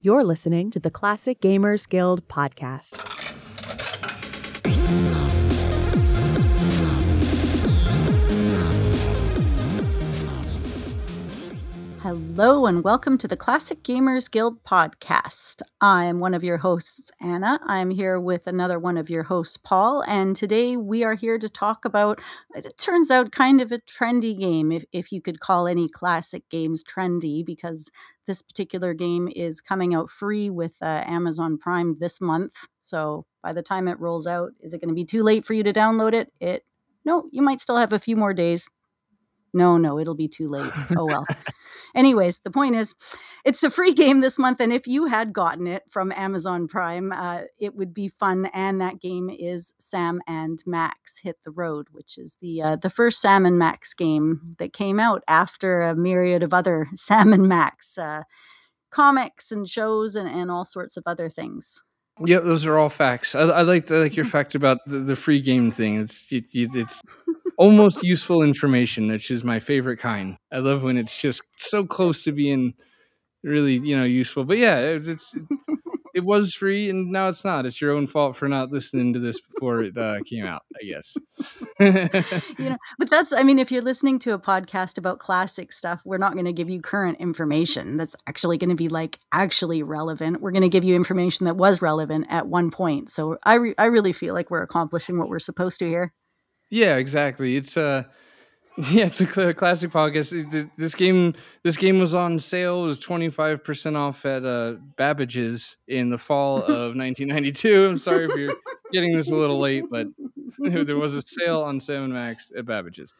You're listening to the Classic Gamers Guild podcast. Hello, and welcome to the Classic Gamers Guild podcast. I'm one of your hosts, Anna. I'm here with another one of your hosts, Paul, and today we are here to talk about it turns out kind of a trendy game, if, if you could call any classic games trendy, because this particular game is coming out free with uh, Amazon Prime this month. So by the time it rolls out, is it going to be too late for you to download it? It no, you might still have a few more days no, no, it'll be too late. Oh well. Anyways, the point is, it's a free game this month, and if you had gotten it from Amazon Prime, uh, it would be fun. And that game is Sam and Max Hit the Road, which is the uh, the first Sam and Max game that came out after a myriad of other Sam and Max uh, comics and shows and, and all sorts of other things. Yeah, those are all facts. I, I like I like your fact about the, the free game thing. It's it, it's almost useful information, which is my favorite kind. I love when it's just so close to being really, you know, useful. But yeah, it's it was free and now it's not. It's your own fault for not listening to this before it uh, came out, I guess. you know, but that's I mean, if you're listening to a podcast about classic stuff, we're not going to give you current information that's actually going to be like actually relevant. We're going to give you information that was relevant at one point. So I re- I really feel like we're accomplishing what we're supposed to here. Yeah, exactly. It's uh yeah, it's a classic podcast. This game, this game was on sale. It was twenty five percent off at uh, Babbage's in the fall of 1992. I'm sorry if you're getting this a little late, but there was a sale on Sam Max at Babbage's.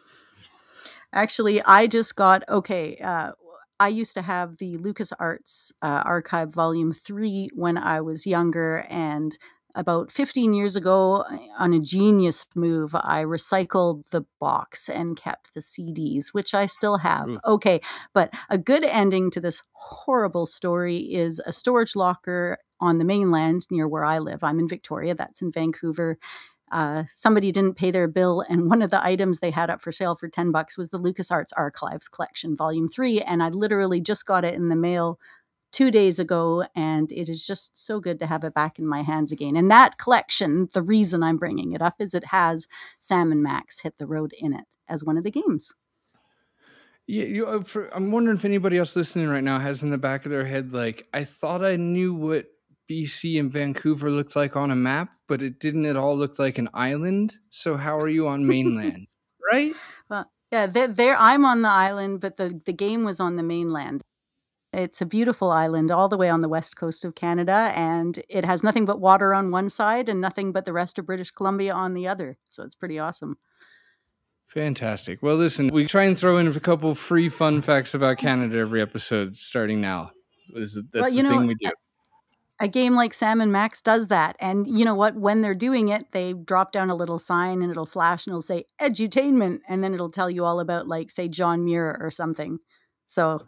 Actually, I just got okay. Uh, I used to have the Lucas Arts uh, Archive Volume Three when I was younger, and about 15 years ago on a genius move i recycled the box and kept the cds which i still have. Ooh. okay but a good ending to this horrible story is a storage locker on the mainland near where i live. I'm in victoria that's in vancouver. Uh, somebody didn't pay their bill and one of the items they had up for sale for 10 bucks was the lucasarts archives collection volume 3 and i literally just got it in the mail two days ago, and it is just so good to have it back in my hands again. And that collection, the reason I'm bringing it up is it has Sam and Max hit the road in it as one of the games. Yeah, you, uh, for, I'm wondering if anybody else listening right now has in the back of their head, like, I thought I knew what BC and Vancouver looked like on a map, but it didn't at all look like an island. So how are you on mainland? right? Well, yeah, there I'm on the island, but the, the game was on the mainland. It's a beautiful island all the way on the west coast of Canada, and it has nothing but water on one side and nothing but the rest of British Columbia on the other. So it's pretty awesome. Fantastic. Well, listen, we try and throw in a couple free fun facts about Canada every episode starting now. That's well, the know, thing we do. A game like Sam and Max does that. And you know what? When they're doing it, they drop down a little sign and it'll flash and it'll say edutainment. And then it'll tell you all about, like, say, John Muir or something. So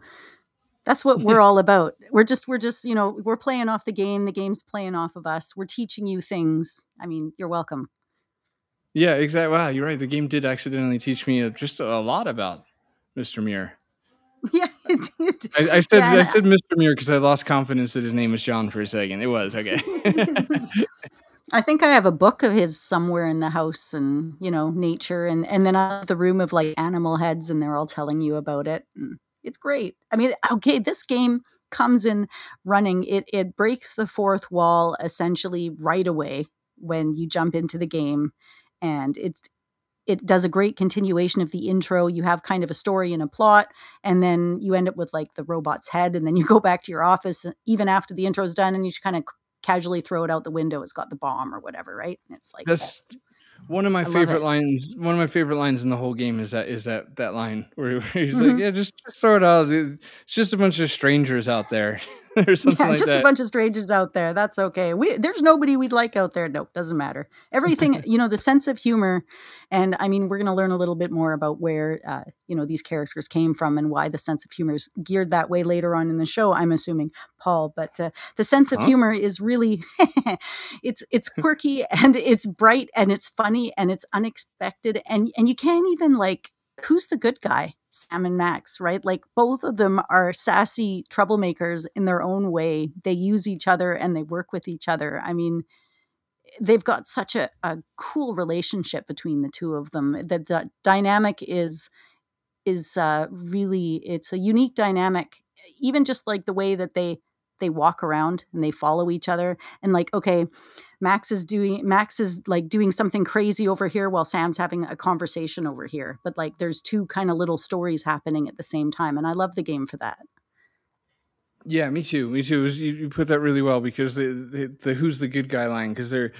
that's what we're all about. We're just we're just, you know, we're playing off the game, the game's playing off of us. We're teaching you things. I mean, you're welcome. Yeah, exactly. Wow, you're right. The game did accidentally teach me uh, just a lot about Mr. Muir. Yeah, it did. I, I said yeah, I said Mr. Muir because I lost confidence that his name was John for a second. It was okay. I think I have a book of his somewhere in the house, and you know, nature, and and then I have the room of like animal heads, and they're all telling you about it. And it's great. I mean, okay, this game comes in running. It it breaks the fourth wall essentially right away when you jump into the game, and it's it does a great continuation of the intro. You have kind of a story and a plot, and then you end up with like the robot's head, and then you go back to your office uh, even after the intro's done, and you just kind of casually throw it out the window. It's got the bomb or whatever, right? And it's like that's one of my I favorite lines. One of my favorite lines in the whole game is that is that that line where, he's mm-hmm. like, "Yeah, just, just throw it out. It's just a bunch of strangers out there." or something yeah, like just that. a bunch of strangers out there. That's okay. We there's nobody we'd like out there. Nope, doesn't matter. Everything, you know, the sense of humor, and I mean, we're going to learn a little bit more about where uh, you know these characters came from and why the sense of humor is geared that way later on in the show. I'm assuming, Paul, but uh, the sense of huh? humor is really it's it's quirky and it's bright and it's funny and it's unexpected and and you can't even like who's the good guy Sam and Max, right? Like both of them are sassy troublemakers in their own way. They use each other and they work with each other. I mean, they've got such a, a cool relationship between the two of them. That the dynamic is is uh, really it's a unique dynamic. Even just like the way that they they walk around and they follow each other and like okay max is doing max is like doing something crazy over here while sam's having a conversation over here. But like there's two kind of little stories happening at the same time and i love the game for that. Yeah me too me too. You, you put that really well because the, the, the who's the good guy line because they're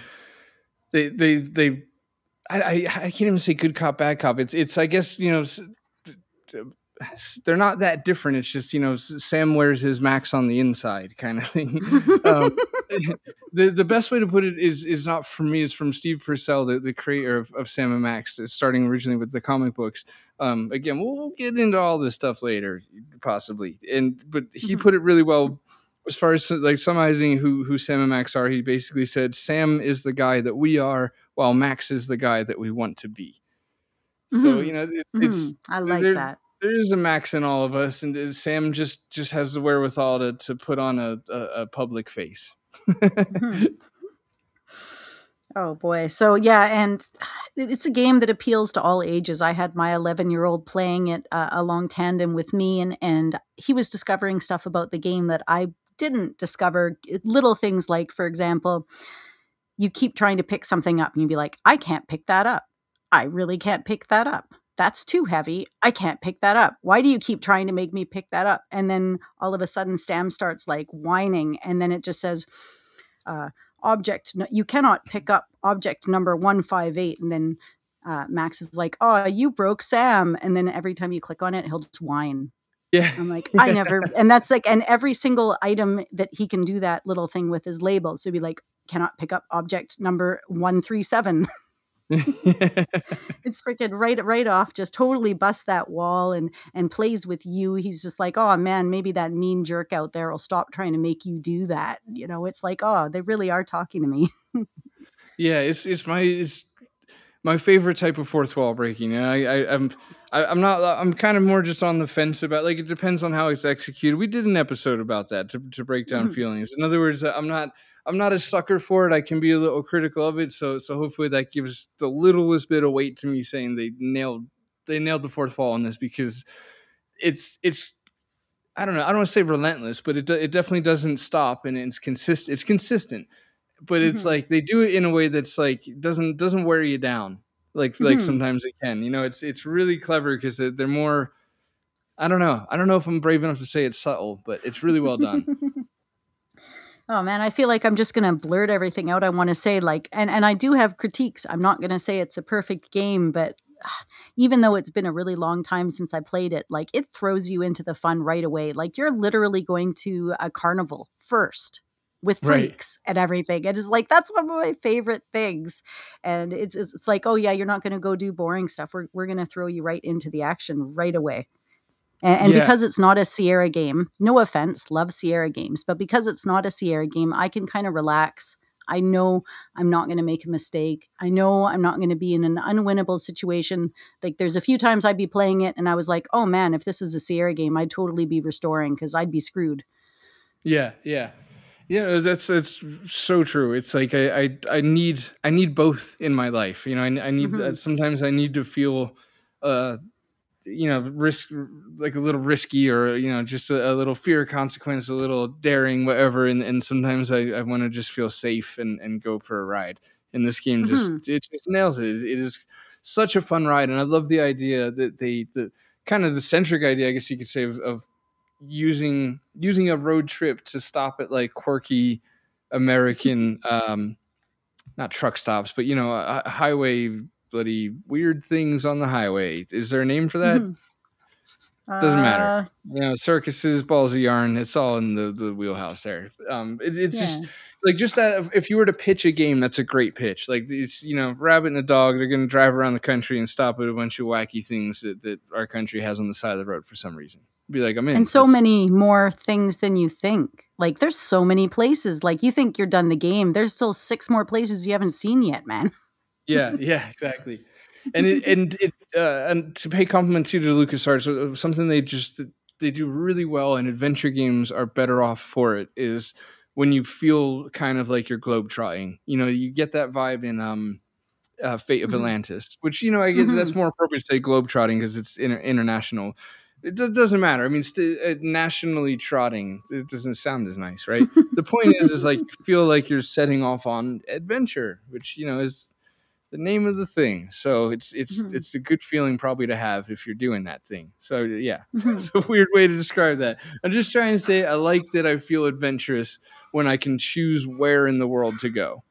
they they they I, I, I can't even say good cop bad cop. It's it's i guess you know they're not that different. It's just you know Sam wears his Max on the inside kind of thing. um, the the best way to put it is is not from me. Is from Steve Purcell, the, the creator of, of Sam and Max, starting originally with the comic books. Um, again, we'll, get into all this stuff later, possibly. And but he mm-hmm. put it really well as far as like summarizing who who Sam and Max are. He basically said Sam is the guy that we are, while Max is the guy that we want to be. Mm-hmm. So you know, it's, mm-hmm. it's I like that there is a max in all of us, and Sam just just has the wherewithal to to put on a a, a public face. mm-hmm. Oh boy. So yeah, and it's a game that appeals to all ages. I had my 11-year-old playing it uh, along tandem with me and and he was discovering stuff about the game that I didn't discover. Little things like for example, you keep trying to pick something up and you'd be like, "I can't pick that up. I really can't pick that up." That's too heavy. I can't pick that up. Why do you keep trying to make me pick that up? And then all of a sudden, Sam starts like whining, and then it just says, uh, object, you cannot pick up object number 158. And then uh, Max is like, oh, you broke Sam. And then every time you click on it, he'll just whine. Yeah. I'm like, I never, and that's like, and every single item that he can do that little thing with is labeled. So be like, cannot pick up object number 137. it's freaking right right off just totally busts that wall and and plays with you he's just like oh man maybe that mean jerk out there will stop trying to make you do that you know it's like oh they really are talking to me yeah it's it's my it's my favorite type of fourth wall breaking and i, I i'm I, I'm not. I'm kind of more just on the fence about. Like it depends on how it's executed. We did an episode about that to, to break down mm-hmm. feelings. In other words, I'm not I'm not a sucker for it. I can be a little critical of it. So so hopefully that gives the littlest bit of weight to me saying they nailed they nailed the fourth wall on this because it's it's I don't know. I don't want to say relentless, but it it definitely doesn't stop and it's consistent. It's consistent, but it's mm-hmm. like they do it in a way that's like doesn't doesn't wear you down like mm-hmm. like sometimes it can. You know, it's it's really clever because they're, they're more. I don't know. I don't know if I'm brave enough to say it's subtle, but it's really well done. Oh man, I feel like I'm just going to blurt everything out I want to say like and and I do have critiques. I'm not going to say it's a perfect game, but even though it's been a really long time since I played it, like it throws you into the fun right away. Like you're literally going to a carnival first with freaks right. and everything. It is like that's one of my favorite things. And it's it's like, oh yeah, you're not going to go do boring stuff. We're we're going to throw you right into the action right away. And, and yeah. because it's not a Sierra game, no offense, love Sierra games, but because it's not a Sierra game, I can kind of relax. I know I'm not going to make a mistake. I know I'm not going to be in an unwinnable situation. Like there's a few times I'd be playing it and I was like, "Oh man, if this was a Sierra game, I'd totally be restoring cuz I'd be screwed." Yeah, yeah. Yeah, that's that's so true. It's like I I, I need I need both in my life. You know, I, I need mm-hmm. sometimes I need to feel uh you know risk like a little risky or you know just a, a little fear consequence a little daring whatever. And, and sometimes i, I want to just feel safe and, and go for a ride. And this game just mm-hmm. it just nails it. It is such a fun ride. And i love the idea that they the kind of the centric idea i guess you could say of, of using using a road trip to stop at like quirky american um not truck stops but you know highway bloody weird things on the highway. Is there a name for that? Mm-hmm. Doesn't uh, matter. You know, circuses, balls of yarn. It's all in the, the wheelhouse there. Um, it, it's yeah. just like just that. If you were to pitch a game, that's a great pitch. Like it's you know, rabbit and a dog. They're going to drive around the country and stop at a bunch of wacky things that, that our country has on the side of the road for some reason. Be like, I'm in. And so many more things than you think. Like there's so many places. Like you think you're done the game. There's still six more places you haven't seen yet, man yeah, yeah, exactly. and it, and it uh, and to pay compliment to LucasArts, uh, something they just they do really well, and adventure games are better off for it. Is when you feel kind of like you're globe trotting. You know, you get that vibe in um, uh, Fate of Mhm. Atlantis, which you know I get that's Mhm. more appropriate to say globe trotting because it's inter- international. It do- doesn't matter. I mean, st- uh, nationally trotting it doesn't sound as nice, right? the point is, is like you feel like you're setting off on adventure, which you know is the name of the thing. So it's it's Mhm. it's a good feeling probably to have if you're doing that thing. So yeah, Mhm. it's a weird way to describe that. I'm just trying to say I like that I feel adventurous when I can choose where in the world to go.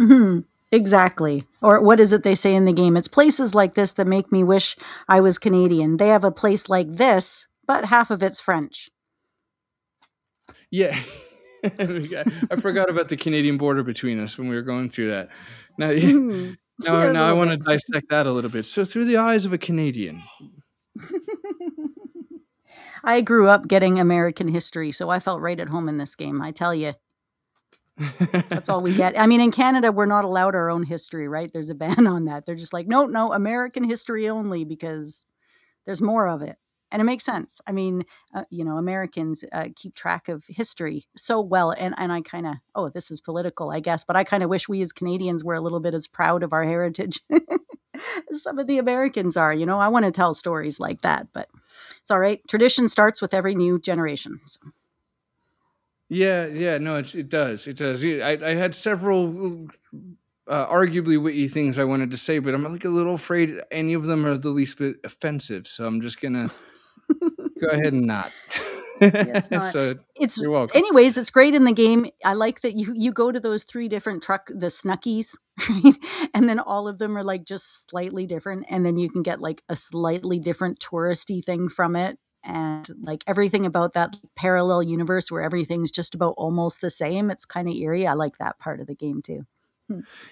Mm-hmm. Exactly. Or what is it they say in the game? It's places like this that make me wish I was Canadian. They have a place like this, but half of it's French. Yeah. I forgot about the Canadian border between us when we were going through that. Now, Mhm. now, Yeah, now I want to dissect that a little bit. So, through the eyes of a Canadian, I grew up getting American history, so I felt right at home in this game. I tell you, that's all we get. I mean, in Canada, we're not allowed our own history, right? There's a ban on that. They're just like, no, no, American history only because there's more of it. And it makes sense. I mean, uh, you know, Americans uh, keep track of history so well. And, and I kind of, oh, this is political, I guess, but I kind of wish we as Canadians were a little bit as proud of our heritage as some of the Americans are. You know, I want to tell stories like that, but it's all right. Tradition starts with every new generation. So. Yeah, yeah, no, it, it does. It does. I, I had several uh, arguably witty things I wanted to say, but I'm like a little afraid any of them are the least bit offensive. So I'm just gonna go ahead and not. it's not. so It's you're welcome. anyways, it's great in the game. I like that you you go to those three different truck the Snuckey's, right? And then all of them are like just slightly different and then you can get like a slightly different touristy thing from it and like everything about that parallel universe where everything's just about almost the same. It's kind of eerie. I like that part of the game too.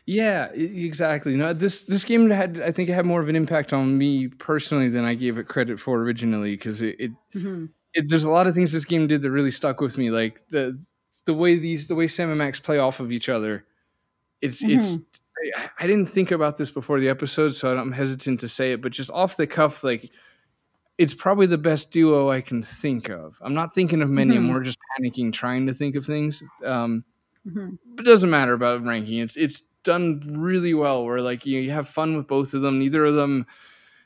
Yeah, e- exactly. No, this this game had I think it had more of an impact on me personally than I gave it credit for originally because it, it, Mhm. it there's a lot of things this game did that really stuck with me, like the the way these the way Sam and Max play off of each other. It's it's I, I didn't think about this before the episode, so I'm hesitant to say it, but just off the cuff, like it's probably the best duo I can think of. I'm not thinking of many. I'm Mhm. more just panicking, trying to think of things. Um, Mhm. it doesn't matter about ranking. It's it's done really well. Where like you, you have fun with both of them. Neither of them.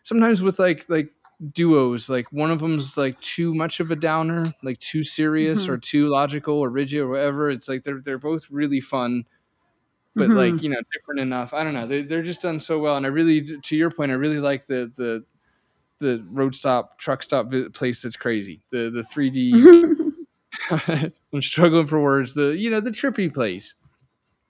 Sometimes with like like duos, like one of them's like too much of a downer, like too serious Mhm. or too logical or rigid or whatever. It's like they're they're both really fun, but Mhm. like you know different enough. I don't know. They they're just done so well. And I really, to your point, I really like the the the road stop truck stop place that's crazy. The the 3D. I'm struggling for words. The you know the trippy place.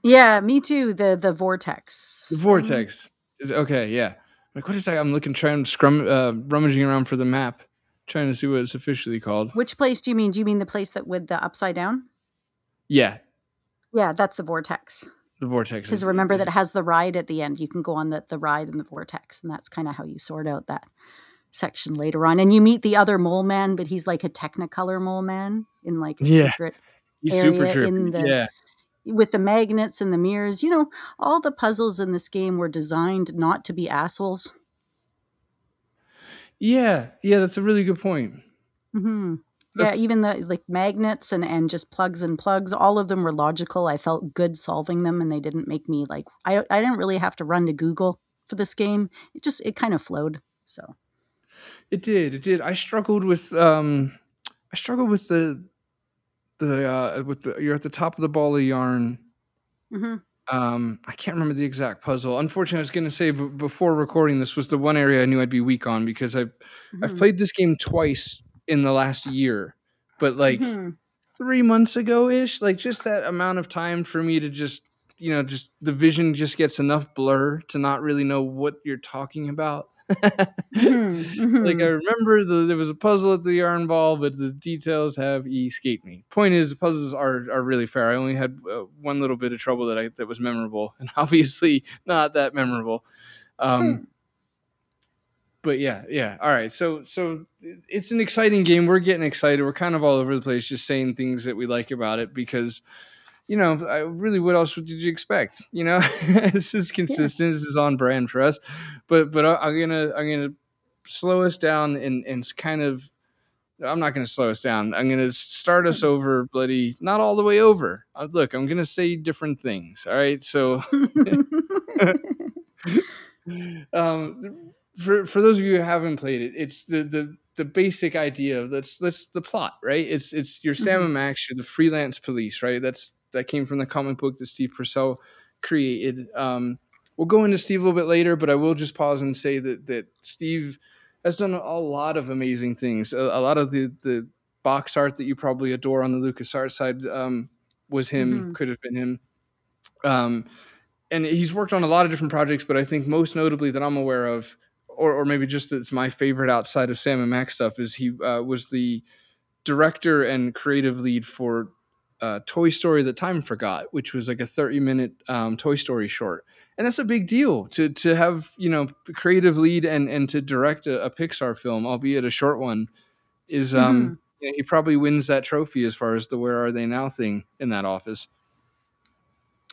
yeah, me too. The the vortex. The vortex. Is okay, yeah. Like what is that? I'm looking trying scrum uh, rummaging around for the map, trying to see what it's officially called. Which place do you mean? Do you mean the place that with the upside down? Yeah, Yeah, that's the vortex. the vortex. Because remember that it has the ride at the end. You can go on the, the ride in the vortex, and that's kind of how you sort out that section later on. And you meet the other mole man, but he's like a Technicolor mole man in like a Yeah. secret he's super area in the- yeah, with the magnets and the mirrors. You know, all the puzzles in this game were designed not to be assholes. yeah, yeah. That's a really good point. hmm Yeah, even the like magnets and and just plugs and plugs, all of them were logical. I felt good solving them, and they didn't make me like I I didn't really have to run to Google for this game. It just it kind of flowed. So It did. It did. I struggled with um, I struggled with the the uh, with the you're at the top of the ball of yarn. Mhm. Um, I can't remember the exact puzzle. Unfortunately, I was going to say b- before recording this was the one area I knew I'd be weak on because I've I've Mhm. played this game twice in the last year, but like Mhm. three months ago ish, like just that amount of time for me to just you know just the vision just gets enough blur to not really know what you're talking about. Mhm. like I Mhm. remember the, there was a puzzle at the yarn ball, but the details have escaped me. Point is, the puzzles are are really fair. I only had uh, one little bit of trouble that I that was memorable, and obviously not that memorable. Um, Hmm. but yeah, yeah. All right. So so it's an exciting game. We're getting excited. We're kind of all over the place, just saying things that we like about it because you know, I, really, what else did you expect? You know, this is consistent. Yeah. This is on brand for us. But but I, I'm gonna I'm gonna slow us down and and kind of. I'm not going to slow us down. I'm going to start us over, bloody, not all the way over. Uh, look, I'm going to say different things. All right. So, um, for for those of you who haven't played it, it's the the the basic idea of that's that's the plot, right? It's it's you're Sam mm-hmm. and Max, you're the freelance police, right? That's that came from the comic book that Steve Purcell created. Um, we'll go into Steve a little bit later, but I will just pause and say that that Steve has done a lot of amazing things. A, a lot of the the box art that you probably adore on the LucasArts side um, was him, mm-hmm. could have been him. Um, and he's worked on a lot of different projects, but I think most notably that I'm aware of or, or maybe just it's my favorite outside of Sam and Max stuff is he uh, was the director and creative lead for uh, Toy Story: That Time Forgot, which was like a 30 minute um, Toy Story short, and that's a big deal to to have you know creative lead and and to direct a, a Pixar film, albeit a short one, is um mm-hmm. you know, he probably wins that trophy as far as the Where Are They Now thing in that office.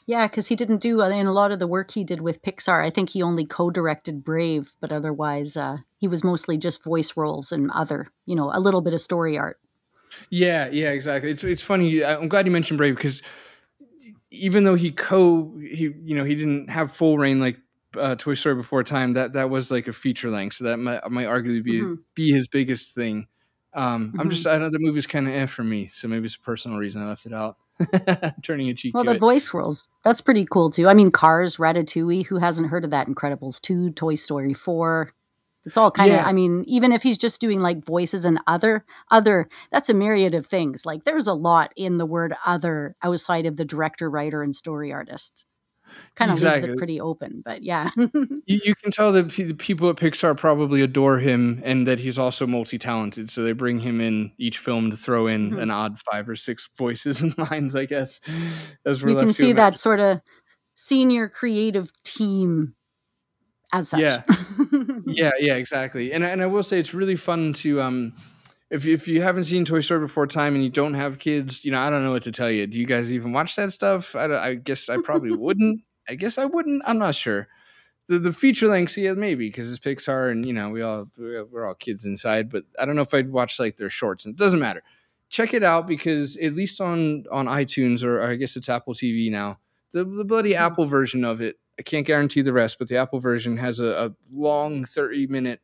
Yeah, because he didn't do uh, in a lot of the work he did with Pixar. I think he only co-directed Brave, but otherwise, uh, he was mostly just voice roles and other, you know, a little bit of story art. Yeah, yeah, exactly. It's it's funny. I'm glad you mentioned Brave because even though he co he you know he didn't have full reign like uh, Toy Story before time, that that was like a feature length, so that might might arguably be mm-hmm. be his biggest thing. Um, mm-hmm. I'm just I know the movie's kind of eh for me, so maybe it's a personal reason I left it out. turning a cheek. Well, the it. voice roles that's pretty cool too. I mean, Cars, Ratatouille. Who hasn't heard of that? Incredibles two, Toy Story four. It's all kind of. Yeah. I mean, even if he's just doing like voices and other other, that's a myriad of things. Like there's a lot in the word other outside of the director, writer, and story artist kind of exactly. leaves it pretty open. But yeah, you, you, can tell that the people at Pixar probably adore him, and that he's also multi-talented. So they bring him in each film to throw in mm-hmm. an odd five or six voices and lines, I guess. As we're you can see that sort of senior creative team as such. Yeah, yeah, yeah, exactly. And and I will say it's really fun to um if if you haven't seen Toy Story before time and you don't have kids, you know, I don't know what to tell you. Do you guys even watch that stuff? I, I guess I probably wouldn't. I guess I wouldn't. I'm not sure. The the feature length, yeah, maybe because it's Pixar and you know we all we're all kids inside. But I don't know if I'd watch like their shorts. And it doesn't matter. Check it out because at least on on iTunes or, or I guess it's Apple TV now. The the bloody mm-hmm. Apple version of it. I can't guarantee the rest, but the Apple version has a, a long 30 minute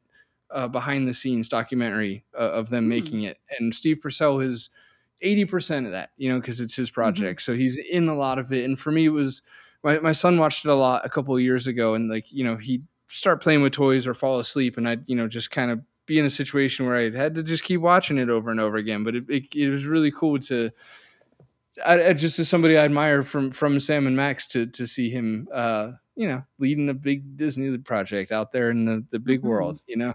uh, behind the scenes documentary uh, of them mm-hmm. making it, and Steve Purcell is 80% of that, you know, because it's his mm-hmm. project. Mm-hmm. So he's in a lot of it. And for me, it was my, my son watched it a lot a couple of years ago and like you know he'd start playing with toys or fall asleep and i'd you know just kind of be in a situation where i had to just keep watching it over and over again but it, it, it was really cool to I, I, just as somebody i admire from from sam and max to to see him uh you know leading a big disney project out there in the, the big mm-hmm. world you know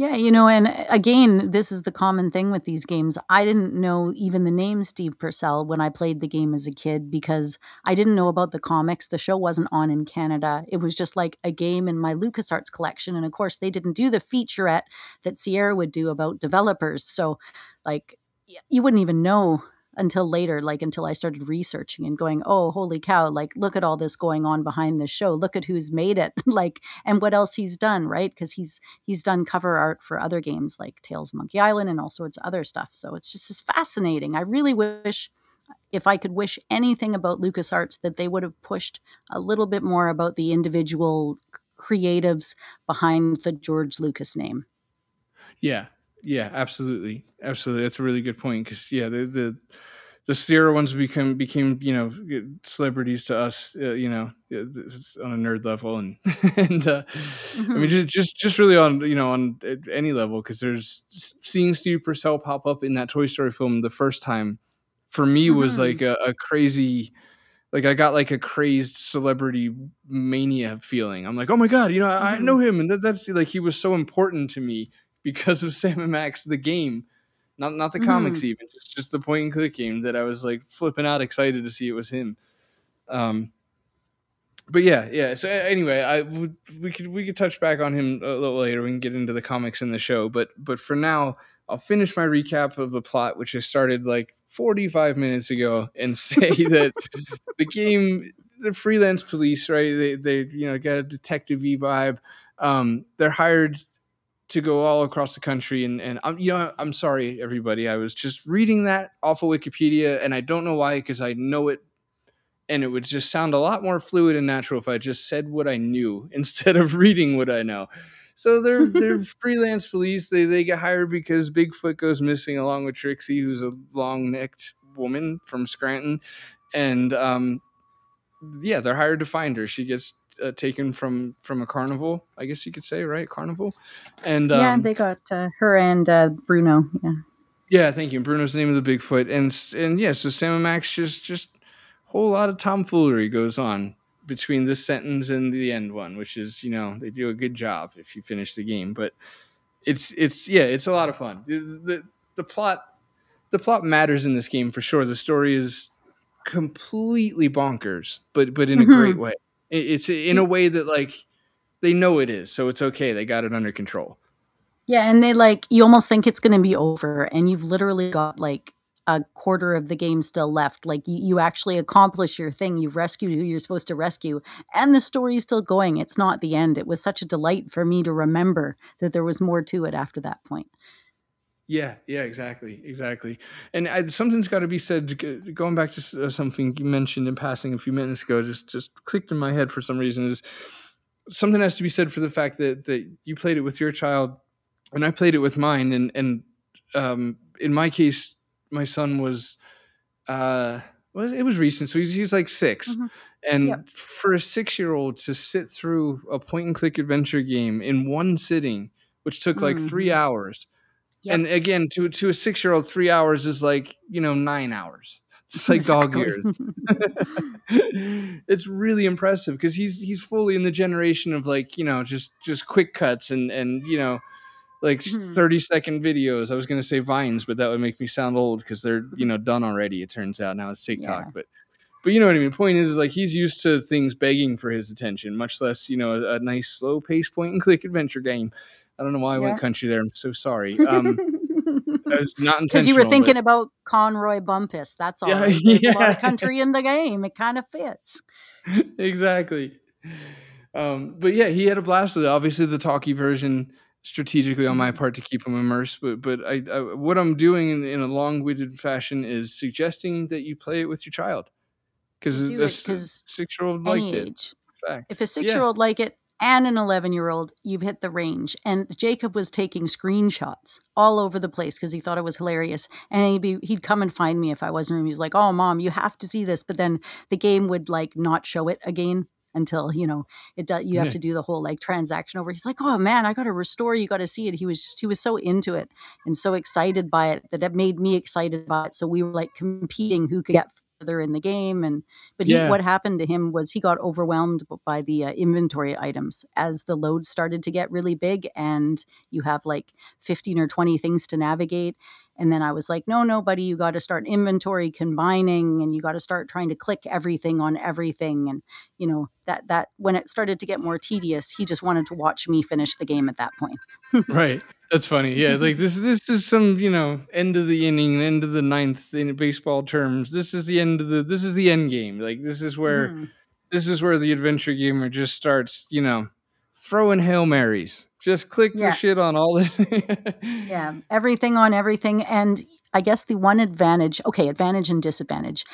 yeah, you know, and uh, again, this is the common thing with these games. I didn't know even the name Steve Purcell when I played the game as a kid because I didn't know about the comics. The show wasn't on in Canada. It was just like a game in my LucasArts collection. And of course, they didn't do the featurette that Sierra would do about developers. So, like, you wouldn't even know until later, like until I started researching and going, oh, holy cow, like look at all this going on behind the show. Look at who's made it, like, and what else he's done, right? Because he's he's done cover art for other games like Tales Monkey Island and all sorts of other stuff. So it's just as fascinating. I really wish if I could wish anything about LucasArts that they would have pushed a little bit more about the individual creatives behind the George Lucas name. Yeah, yeah, absolutely, absolutely. That's a really good point because yeah, the the the Sierra ones become became you know celebrities to us, uh, you know, on a nerd level, and and uh, mm-hmm. I mean mm-hmm. just, just just really on you know on any level because there's seeing Steve Purcell pop up in that Toy Story film the first time for me mm-hmm. was like a, a crazy like I got like a crazed celebrity mania feeling. I'm like, oh my god, you know, I, mm-hmm. I know him, and that, that's like he was so important to me because of Sam and Max the game, not not the mm-hmm. comics even, just just the point and click game that I was like flipping out excited to see it was him. Um, but yeah, yeah. So anyway, I we could we could touch back on him a little later. We can get into the comics in the show, but but for now, I'll finish my recap of the plot, which I started like 45 minutes ago and say that the game, the freelance police, right? They they you know got a detective vibe. Um, they're hired to go all across the country and and I'm you know I'm sorry everybody I was just reading that off of Wikipedia and I don't know why because I know it and it would just sound a lot more fluid and natural if I just said what I knew instead of reading what I know. So they're they're freelance police. They they get hired because Bigfoot goes missing along with Trixie, who's a long necked woman from Scranton, and um, yeah, they're hired to find her. She gets uh, taken from from a carnival, I guess you could say, right? Carnival, and um, yeah, they got uh, her and uh, Bruno. Yeah, yeah, thank you. Bruno's the name of the Bigfoot, and and yeah, so Sam and Max just just whole lot of tomfoolery goes on between this sentence and the end one, which is you know they do a good job if you finish the game, but it's it's yeah it's a lot of fun. The, the, the plot the plot matters in this game for sure. The story is completely bonkers, but but in mm-hmm. a great way. It's in a way that like they know it is, so it's okay. They got it under control. Yeah, and they like you almost think it's going to be over, and you've literally got like a quarter of the game still left. Like you, you actually accomplish your thing. You've rescued who you're supposed to rescue, and the story's still going. It's not the end. It was such a delight for me to remember that there was more to it after that point. Yeah, yeah, exactly, exactly. And I, something's got to be said. Going back to uh, something you mentioned in passing a few minutes ago, just just clicked in my head for some reason. Is something has to be said for the fact that that you played it with your child, and I played it with mine. And and um, in my case, my son was, uh, was it was recent, so he's he's like 6 mm-hmm. And yep. for a six year old to sit through a point and click adventure game in one sitting, which took like mm-hmm. three hours Yep. And again, to to a six year old, three hours is like you know nine hours. It's like exactly. dog years. it's really impressive because he's he's fully in the generation of like you know just just quick cuts and and you know like mm-hmm. 30 second videos. I was gonna say vines, but that would make me sound old because they're you know done already. It turns out now it's TikTok, yeah. but but you know what I mean. Point is, is like he's used to things begging for his attention, much less you know a, a nice slow pace point and click adventure game. I don't know why I went country there. I'm so sorry. Um, it's not intentional. Because you were thinking but... about Conroy Bumpus. That's all. Yeah, There's yeah. a lot of country in the game. It kind of fits. exactly. Um, but yeah, he had a blast with it. Obviously, the talkie version strategically on my mm-hmm. part to keep him immersed. But but I, I what I'm doing in, in a long-winded fashion is suggesting that you play it with your child because this six-year-old liked age. it. If a six-year-old yeah. like it, and an 11 year old, you've hit the range. And Jacob was taking screenshots all over the place because he thought it was hilarious. And he'd, be, he'd come and find me if I wasn't. He's like, oh, mom, you have to see this. But then the game would like not show it again until you know it does you have hmm. to do the whole like transaction over he's like oh man i gotta restore you gotta see it he was just he was so into it and so excited by it that it made me excited by it so we were like competing who could get further in the game and but he, yeah. what happened to him was he got overwhelmed by the uh, inventory items as the load started to get really big and you have like 15 or 20 things to navigate and then i was like no no buddy you got to start inventory combining and you got to start trying to click everything on everything and you know that that when it started to get more tedious he just wanted to watch me finish the game at that point right that's funny. Yeah, like this this is some, you know, end of the inning, end of the ninth in baseball terms. This is the end of the this is the end game. Like this is where mm. this is where the adventure gamer just starts, you know, throwing Hail Marys. Just click yeah. the shit on all the Yeah, everything on everything. And I guess the one advantage, okay, advantage and disadvantage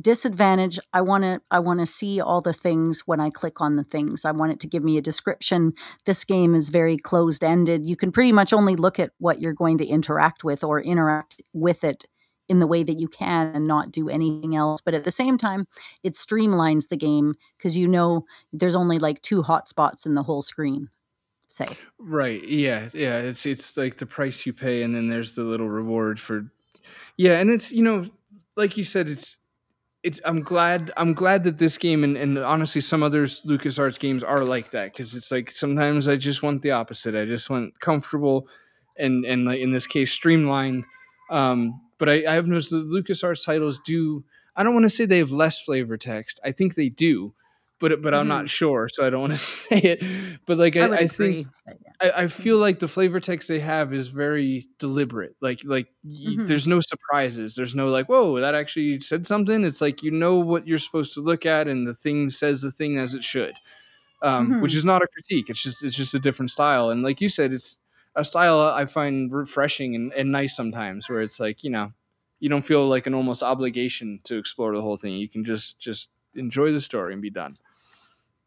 disadvantage. I want to i want to see all the things when i click on the things. I want it to give me a description. This game is very closed ended you can pretty much only look at what you're going to interact with or interact with it in the way that you can and not do anything else. But at the same time it streamlines the game because you know there's only like two hotspots in the whole screen say. Right. Yeah. Yeah. It's it's like the price you pay and then there's the little reward for yeah and it's you know like you said it's it's I'm glad I'm glad that this game and, and honestly some others LucasArts games are like that because it's like sometimes I just want the opposite. I just want comfortable and and like in this case streamlined. Um, but I, I have noticed that LucasArts titles do I don't want to say they have less flavor text. I think they do, but but I'm not sure, so I don't want to say it. But like I, would I think yeah. I, I feel like the flavor text they have is very deliberate. Like like y- Mhm. there's no surprises. There's no like, whoa, that actually said something. It's like you know what you're supposed to look at, and the thing says the thing as it should. Um, which Mhm. is not a critique. It's just it's just a different style. And like you said, it's a style I find refreshing and, and nice sometimes, where it's like you know you don't feel like an almost obligation to explore the whole thing. You can just just enjoy the story and be done.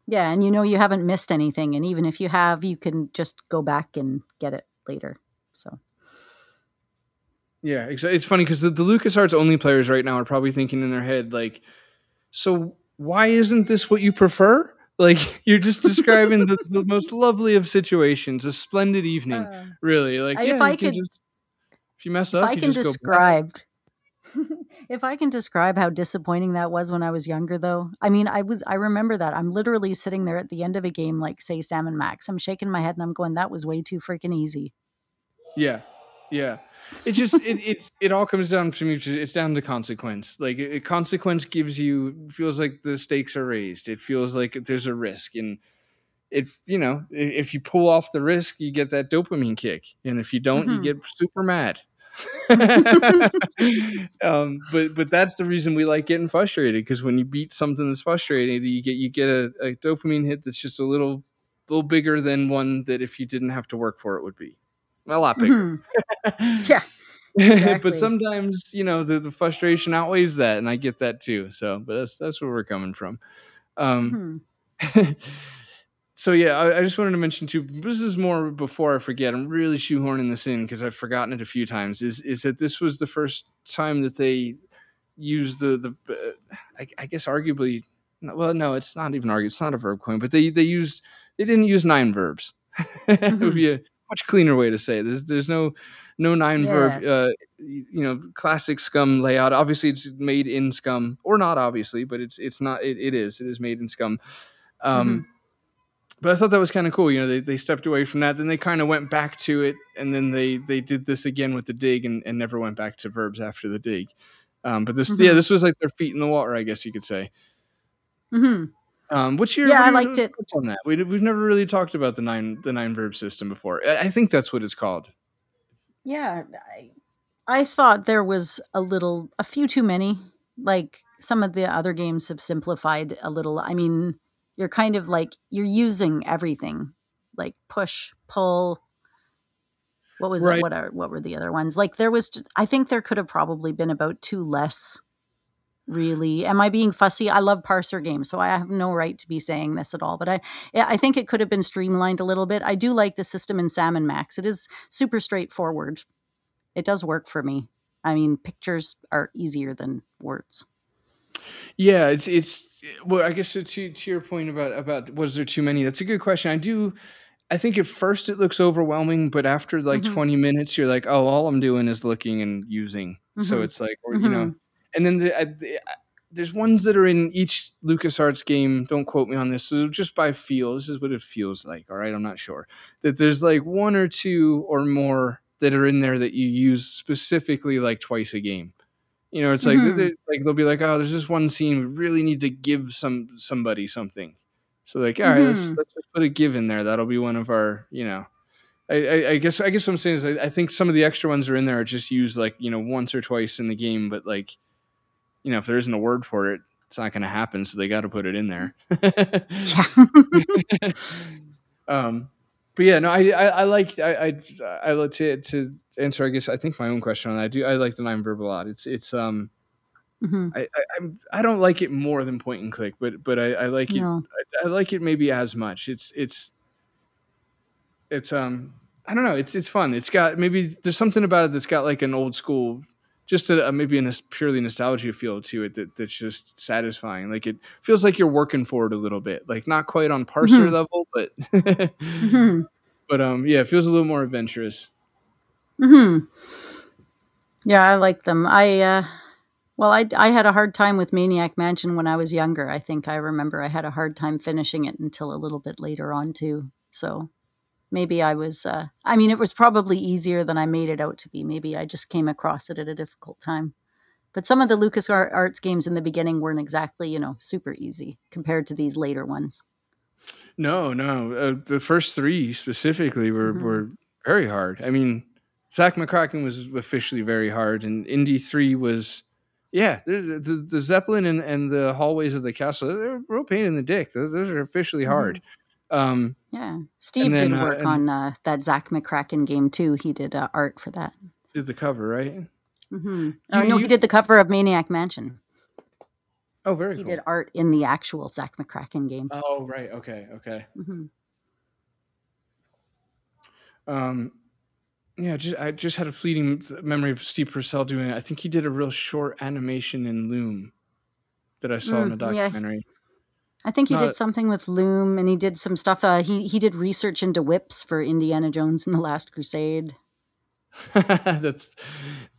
Yeah, and you know you haven't missed anything, and even if you have, you can just go back and get it later. So Yeah, it's funny because the, the LucasArts only players right now are probably thinking in their head like, so why isn't this what you prefer? Like you're just describing the, the most lovely of situations, a splendid evening, really. Like Uh, if yeah, I could- just, if you mess if up, I you can describe, if I can describe how disappointing that was when I was younger, though, I mean, I was, I remember that I'm literally sitting there at the end of a game, like say Sam and Max. I'm shaking my head and I'm going, that was way too freaking easy. Yeah, yeah. It just it it's it all comes down to me. to- It's down to consequence. Like a consequence gives you feels like the stakes are raised. It feels like there's a risk, and if you know if you pull off the risk, you get that dopamine kick, and if you don't, Mhm. you get super mad. um, but but that's the reason we like getting frustrated because when you beat something that's frustrating, you get you get a, a dopamine hit that's just a little little bigger than one that if you didn't have to work for it would be a lot bigger. Mhm. Yeah, but sometimes you know the, the frustration outweighs that, and I get that too. So, but that's that's where we're coming from. Um, Mhm. so yeah, I, I just wanted to mention too. This is more before I forget. I'm really shoehorning this in because I've forgotten it a few times. Is is that this was the first time that they used the the uh, I, I guess arguably well no it's not even argue it's not a verb coin but they they used they didn't use nine verbs it would be a much cleaner way to say it. There's there's no no nine verb uh, you know classic SCUMM layout. Obviously it's made in SCUMM or not obviously, but it's it's not it, it is it is made in SCUMM. Um, But I thought that was kind of cool. You know, they, they stepped away from that, then they kind of went back to it, and then they they did this again with the dig, and, and never went back to verbs after the dig. Um, but this, yeah, Mhm. this was like their feet in the water, I guess you could say. Mhm. Um, what's your Yeah, what I liked it. on that? We, we've never really talked about the nine the nine verb system before. I, I think that's what it's called. Yeah, I, I thought there was a little, a few too many. Like some of the other games have simplified a little. I mean, you're kind of like you're using everything, like push, pull. What was Right. it? What are what were the other ones? Like there was. I think there could have probably been about two less. Really, am I being fussy? I love parser games, so I have no right to be saying this at all. But I, I think it could have been streamlined a little bit. I do like the system in Sam and Max. It is super straightforward it does work for me. I mean, pictures are easier than words. Yeah, it's it's well, I guess to to your point about about was there too many? That's a good question. I do. I think at first it looks overwhelming, but after like Mhm. 20 minutes, you're like, oh, all I'm doing is looking and using. So Mhm. it's like, or, you know, Mhm. and then the, I, the, I- there's ones that are in each LucasArts game. Don't quote me on this. So just by feel, this is what it feels like. All right, I'm not sure that there's like one or two or more that are in there that you use specifically like twice a game. You know, it's like Mhm. they- like they'll be like, oh, there's this one scene we really need to give some somebody something. So like, all right, let's Mhm. let's just put a give in there. That'll be one of our, you know. I, I, I guess I guess what I'm saying is I, I think some of the extra ones are in there are just used like you know once or twice in the game, but like, you know, if there isn't a word for it, it's not going to happen. So they got to put it in there. Um, but yeah, no, I I, I like I I, I like to to answer. I guess I think my own question on that. I do I like the nine verb a lot. It's it's um Mhm. I, I I'm don't like it more than point and click, but but I, I like it I, I like it maybe as much. It's it's it's um I don't know. It's it's fun. It's got maybe there's something about it that's got like an old school, just a, a maybe a purely nostalgia feel to it that that's just satisfying. Like it feels like you're working for it a little bit. Like not quite on parser Mhm. level, but Mhm. but um yeah, it feels a little more adventurous. Mhm. Yeah, I like them. I uh well, I I had a hard time with Maniac Mansion when I was younger. I think I remember I had a hard time finishing it until a little bit later on too. So maybe I was uh I mean, it was probably easier than I made it out to be. Maybe I just came across it at a difficult time. But some of the Lucas Arts games in the beginning weren't exactly, you know, super easy compared to these later ones. No, no. Uh, the first three specifically were, Mhm. were very hard. I mean, Zak McKracken was officially very hard, and Indy 3 was, yeah, the, the, the Zeppelin and, and the hallways of the castle, they're a real pain in the dick. Those, those are officially Mhm. hard. Um, Yeah. Steve then, did uh, work and- on uh, that Zak McKracken game too. He did uh, art for that. did the cover, right? Mm-hmm. Oh, You- no, he did the cover of Maniac Mansion. Oh, very He cool. did art in the actual Zak McKracken game. Oh, right. Okay. Okay. hmm Um, yeah, just, I just had a fleeting memory of Steve Purcell doing it. I think he did a real short animation in Loom that I saw in a documentary. yeah. I think he Not- did something with Loom, and he did some stuff. Uh, he he did research into whips for Indiana Jones and the Last Crusade. that's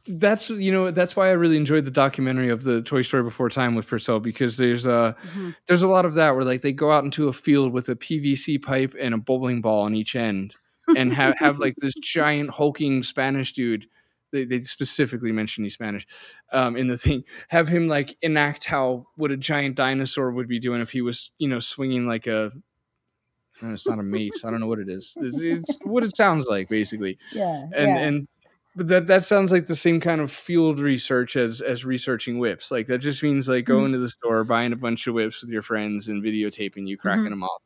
that's you know that's why I really enjoyed the documentary of the Toy Story Before Time with Purcell because there's uh Mhm. there's a lot of that where like they go out into a field with a PVC pipe and a bowling ball on each end and have have like this giant hulking Spanish dude. They, they specifically mention he's Spanish um, in the thing. Have him like enact how what a giant dinosaur would be doing if he was you know swinging like a. know, It's not a mace. I don't know what it is. It's, it's what it sounds like, basically Yeah, and and but that that sounds like the same kind of field research as as researching whips. Like that just means like going to the store, buying a bunch of whips with your friends, and videotaping you cracking Mhm. them off.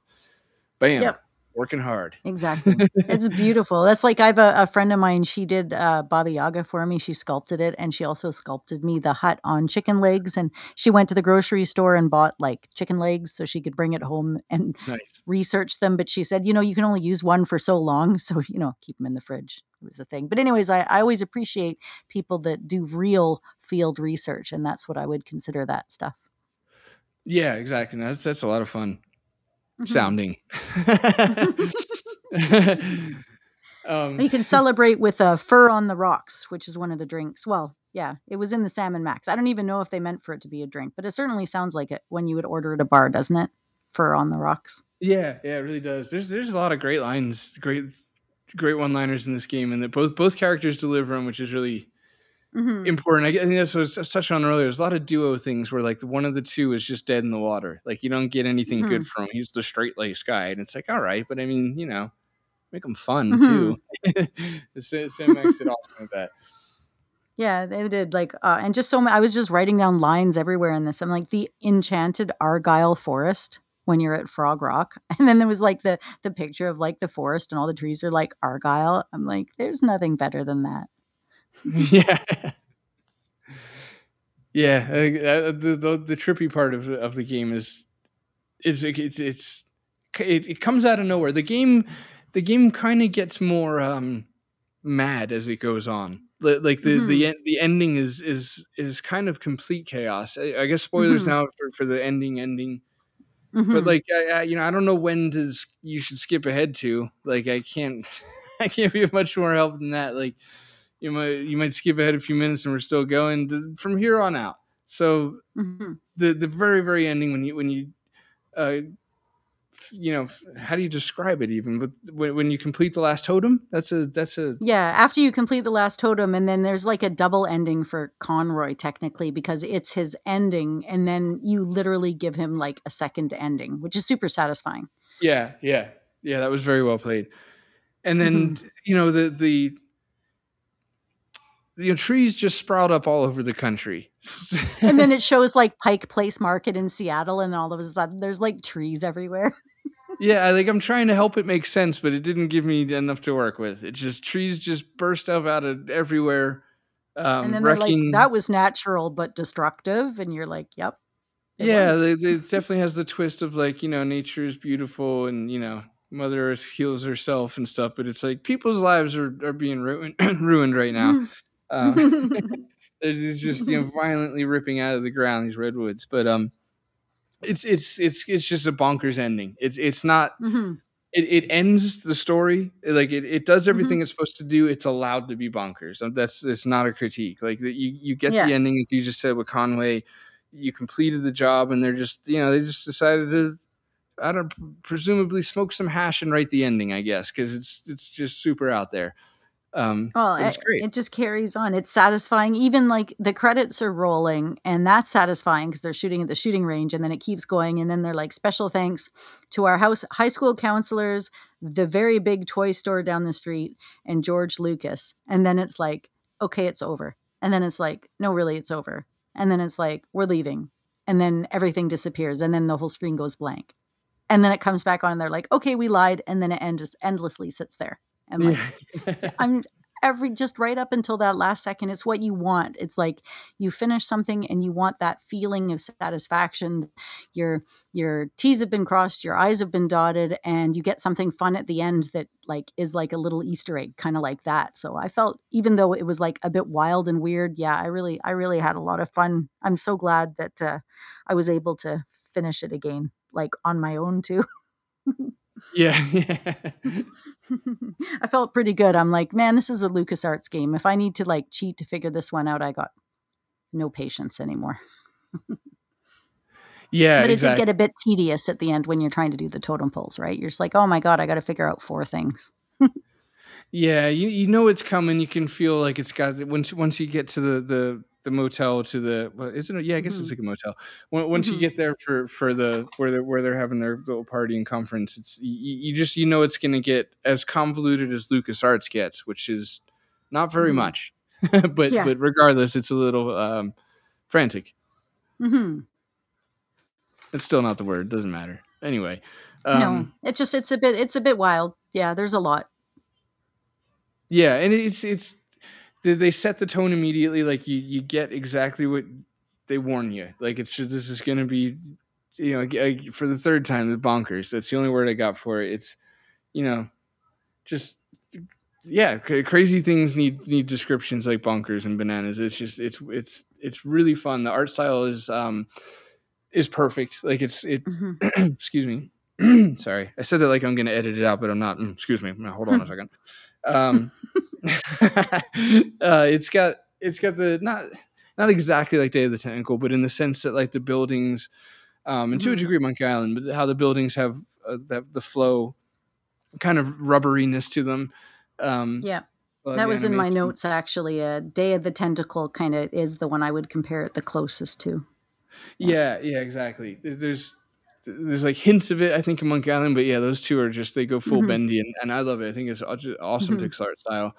Bam, Yep. Working hard. Exactly. it's beautiful. That's like I have a, a friend of mine. She did uh, Baba Yaga for me. She sculpted it, and she also sculpted me the hut on chicken legs. And she went to the grocery store and bought like chicken legs so she could bring it home and Nice. research them. But she said, you know, you can only use one for so long, so you know, keep them in the fridge. It was a thing. But anyways, I, I always appreciate people that do real field research, and that's what I would consider that stuff. Yeah, exactly. That's that's a lot of fun. Sounding. um, You can celebrate with a fur on the rocks, which is one of the drinks. Well, yeah, it was in the Sam and Max. I don't even know if they meant for it to be a drink, but it certainly sounds like it when you would order at a bar, doesn't it? Fur on the rocks. Yeah, yeah, it really does. There's there's a lot of great lines, great great one liners in this game, and that both both characters deliver them, which is really hmm important. I, think that's what I was touching on earlier. There's a lot of duo things where like one of the two is just dead in the water. Like you don't get anything good from him. He's the straight laced guy, and it's like all right, but I mean, you know, make him fun too. the Sam Max did awesome with that. Yeah, they did like, uh, and just so many. I was just writing down lines everywhere in this. I'm like the enchanted Argyle Forest when you're at Frog Rock, and then there was like the the picture of like the forest and all the trees are like Argyle. I'm like, there's nothing better than that. yeah. Yeah, uh, the, the the trippy part of of the game is is it- it's it's it, it comes out of nowhere. The game the game kind of gets more um mad as it goes on. Like the the en- the ending is is is kind of complete chaos. I, I guess spoilers Mhm. now for, for the ending ending. Mhm. But like I, I, you know, I don't know when to you should skip ahead to. Like I can't I can't be of much more help than that. Like you might you might skip ahead a few minutes and we're still going from here on out. So Mhm. the the very very ending when you when you uh you know how do you describe it even but when, when you complete the last totem that's a that's a Yeah, after you complete the last totem, and then there's like a double ending for Conroy, technically, because it's his ending, and then you literally give him like a second ending, which is super satisfying. yeah yeah yeah that was very well played and then you know the the you know trees just sprout up all over the country And then it shows like Pike Place Market in Seattle, and all of a sudden there's like trees everywhere. yeah I- like i'm trying to help it make sense but it didn't give me enough to work with it's just trees just burst up out of everywhere um and then wrecking like, that was natural but destructive. And you're like, yep. it yeah, they, they definitely has the twist of like you know nature is beautiful and you know Mother Earth heals herself and stuff, but it's like people's lives are, are being ruined ruined right now. Uh, it's just you know violently ripping out of the ground these redwoods, but um, it's it's it's it's just a bonkers ending. It's it's not Mhm. it, it ends the story like it, it does everything Mm-hmm. it's supposed to do it's allowed to be bonkers Um, that's it's not a critique like that you you get Yeah. the ending you just said with Conroy you completed the job and they're just you know they just decided to i don't presumably smoke some hash and write the ending i guess because it's it's just super out there Um, Well, it, it just carries on. It's satisfying. Even like the credits are rolling, and that's satisfying because they're shooting at the shooting range, and then it keeps going, and then they're like special thanks to our house high school counselors, the very big toy store down the street, and George Lucas, and then it's like, okay, it's over, and then it's like, no, really, it's over, and then it's like, we're leaving, and then everything disappears, and then the whole screen goes blank, and then it comes back on, and they're like, okay, we lied, and then it end- just endlessly sits there, and like. Yeah. I'm every just right up until that last second. It's what you want. It's like you finish something and you want that feeling of satisfaction. Your your T's have been crossed, your I's have been dotted, and you get something fun at the end that like is like a little Easter egg, kind of like that. So I felt even though it was like a bit wild and weird, yeah, I really I really had a lot of fun. I'm so glad that uh, I was able to finish it again, like on my own too. yeah. yeah. I felt pretty good. I'm like, man, this is a LucasArts game. If I need to like cheat to figure this one out, I got no patience anymore. Yeah, but it exactly. did get a bit tedious at the end when you're trying to do the totem poles, right? You're just like, oh my god, I got to figure out four things. Yeah, you you know it's coming. You can feel like it's got once once you get to the the the motel to the well, isn't it? Yeah, I guess it's Mhm. like a motel. Once Mhm. you get there for for the where they're where they're having their little party and conference, it's you, you just you know it's going to get as convoluted as LucasArts gets, which is not very Mhm. much. but Yeah. but regardless, it's a little um, frantic. hmm It's still not the word. Doesn't matter. Anyway, no, um, it's just it's a bit it's a bit wild. Yeah, there's a lot. Yeah, and it's it's they, they set the tone immediately. Like you you get exactly what they warn you. Like it's just this is going to be, you know, for the third time, the bonkers. That's the only word I got for it. It's, you know, just yeah, crazy things need need descriptions like bonkers and bananas. It's just it's it's it's really fun. The art style is um is perfect. Like it's it. hmm excuse me. Sorry, I said that like I'm going to edit it out, but I'm not. Mm, Excuse me. Now, Hold on a second. Um, uh, it's got it's got the not not exactly like Day of the Tentacle, but in the sense that like the buildings, um, and to a Mhm. degree Monkey Island, but how the buildings have uh, the, the flow, kind of rubberiness to them. Um, Yeah, uh, that the was in my notes actually. Uh, Day of the Tentacle kind of is the one I would compare it the closest to. Yeah, yeah, exactly. There's there's like hints of it, I think, in Monkey Island, but yeah, those two are just they go full Mhm. bendy, and, and I love it. I think it's awesome Mhm. Pixar style,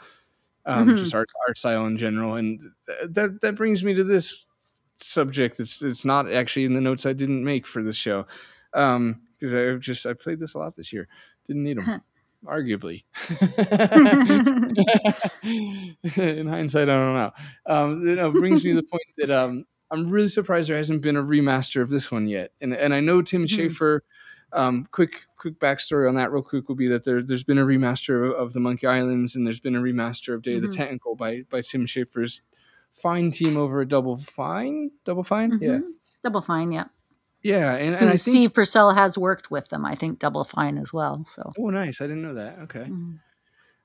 um, Mhm. just art art style in general, and th- that that brings me to this subject. It's it's not actually in the notes I didn't make for this show, because I've just I played this a lot this year. Didn't need them, arguably. in hindsight, I don't know. Um, you know, brings me to the point that um, I'm really surprised there hasn't been a remaster of this one yet. And and I know Tim Hmm. Schafer. Um, quick quick backstory on that, real quick, will be that there there's been a remaster of, of the Monkey Islands, and there's been a remaster of Day of Mhm. the Tentacle by by Tim Schafer's fine team over at Double Fine. Double Fine, yeah, Mhm. Double Fine, yeah. yeah. And, and I think Steve Purcell has worked with them. I think Double Fine as well. So. oh, nice. I didn't know that. Okay. Mhm.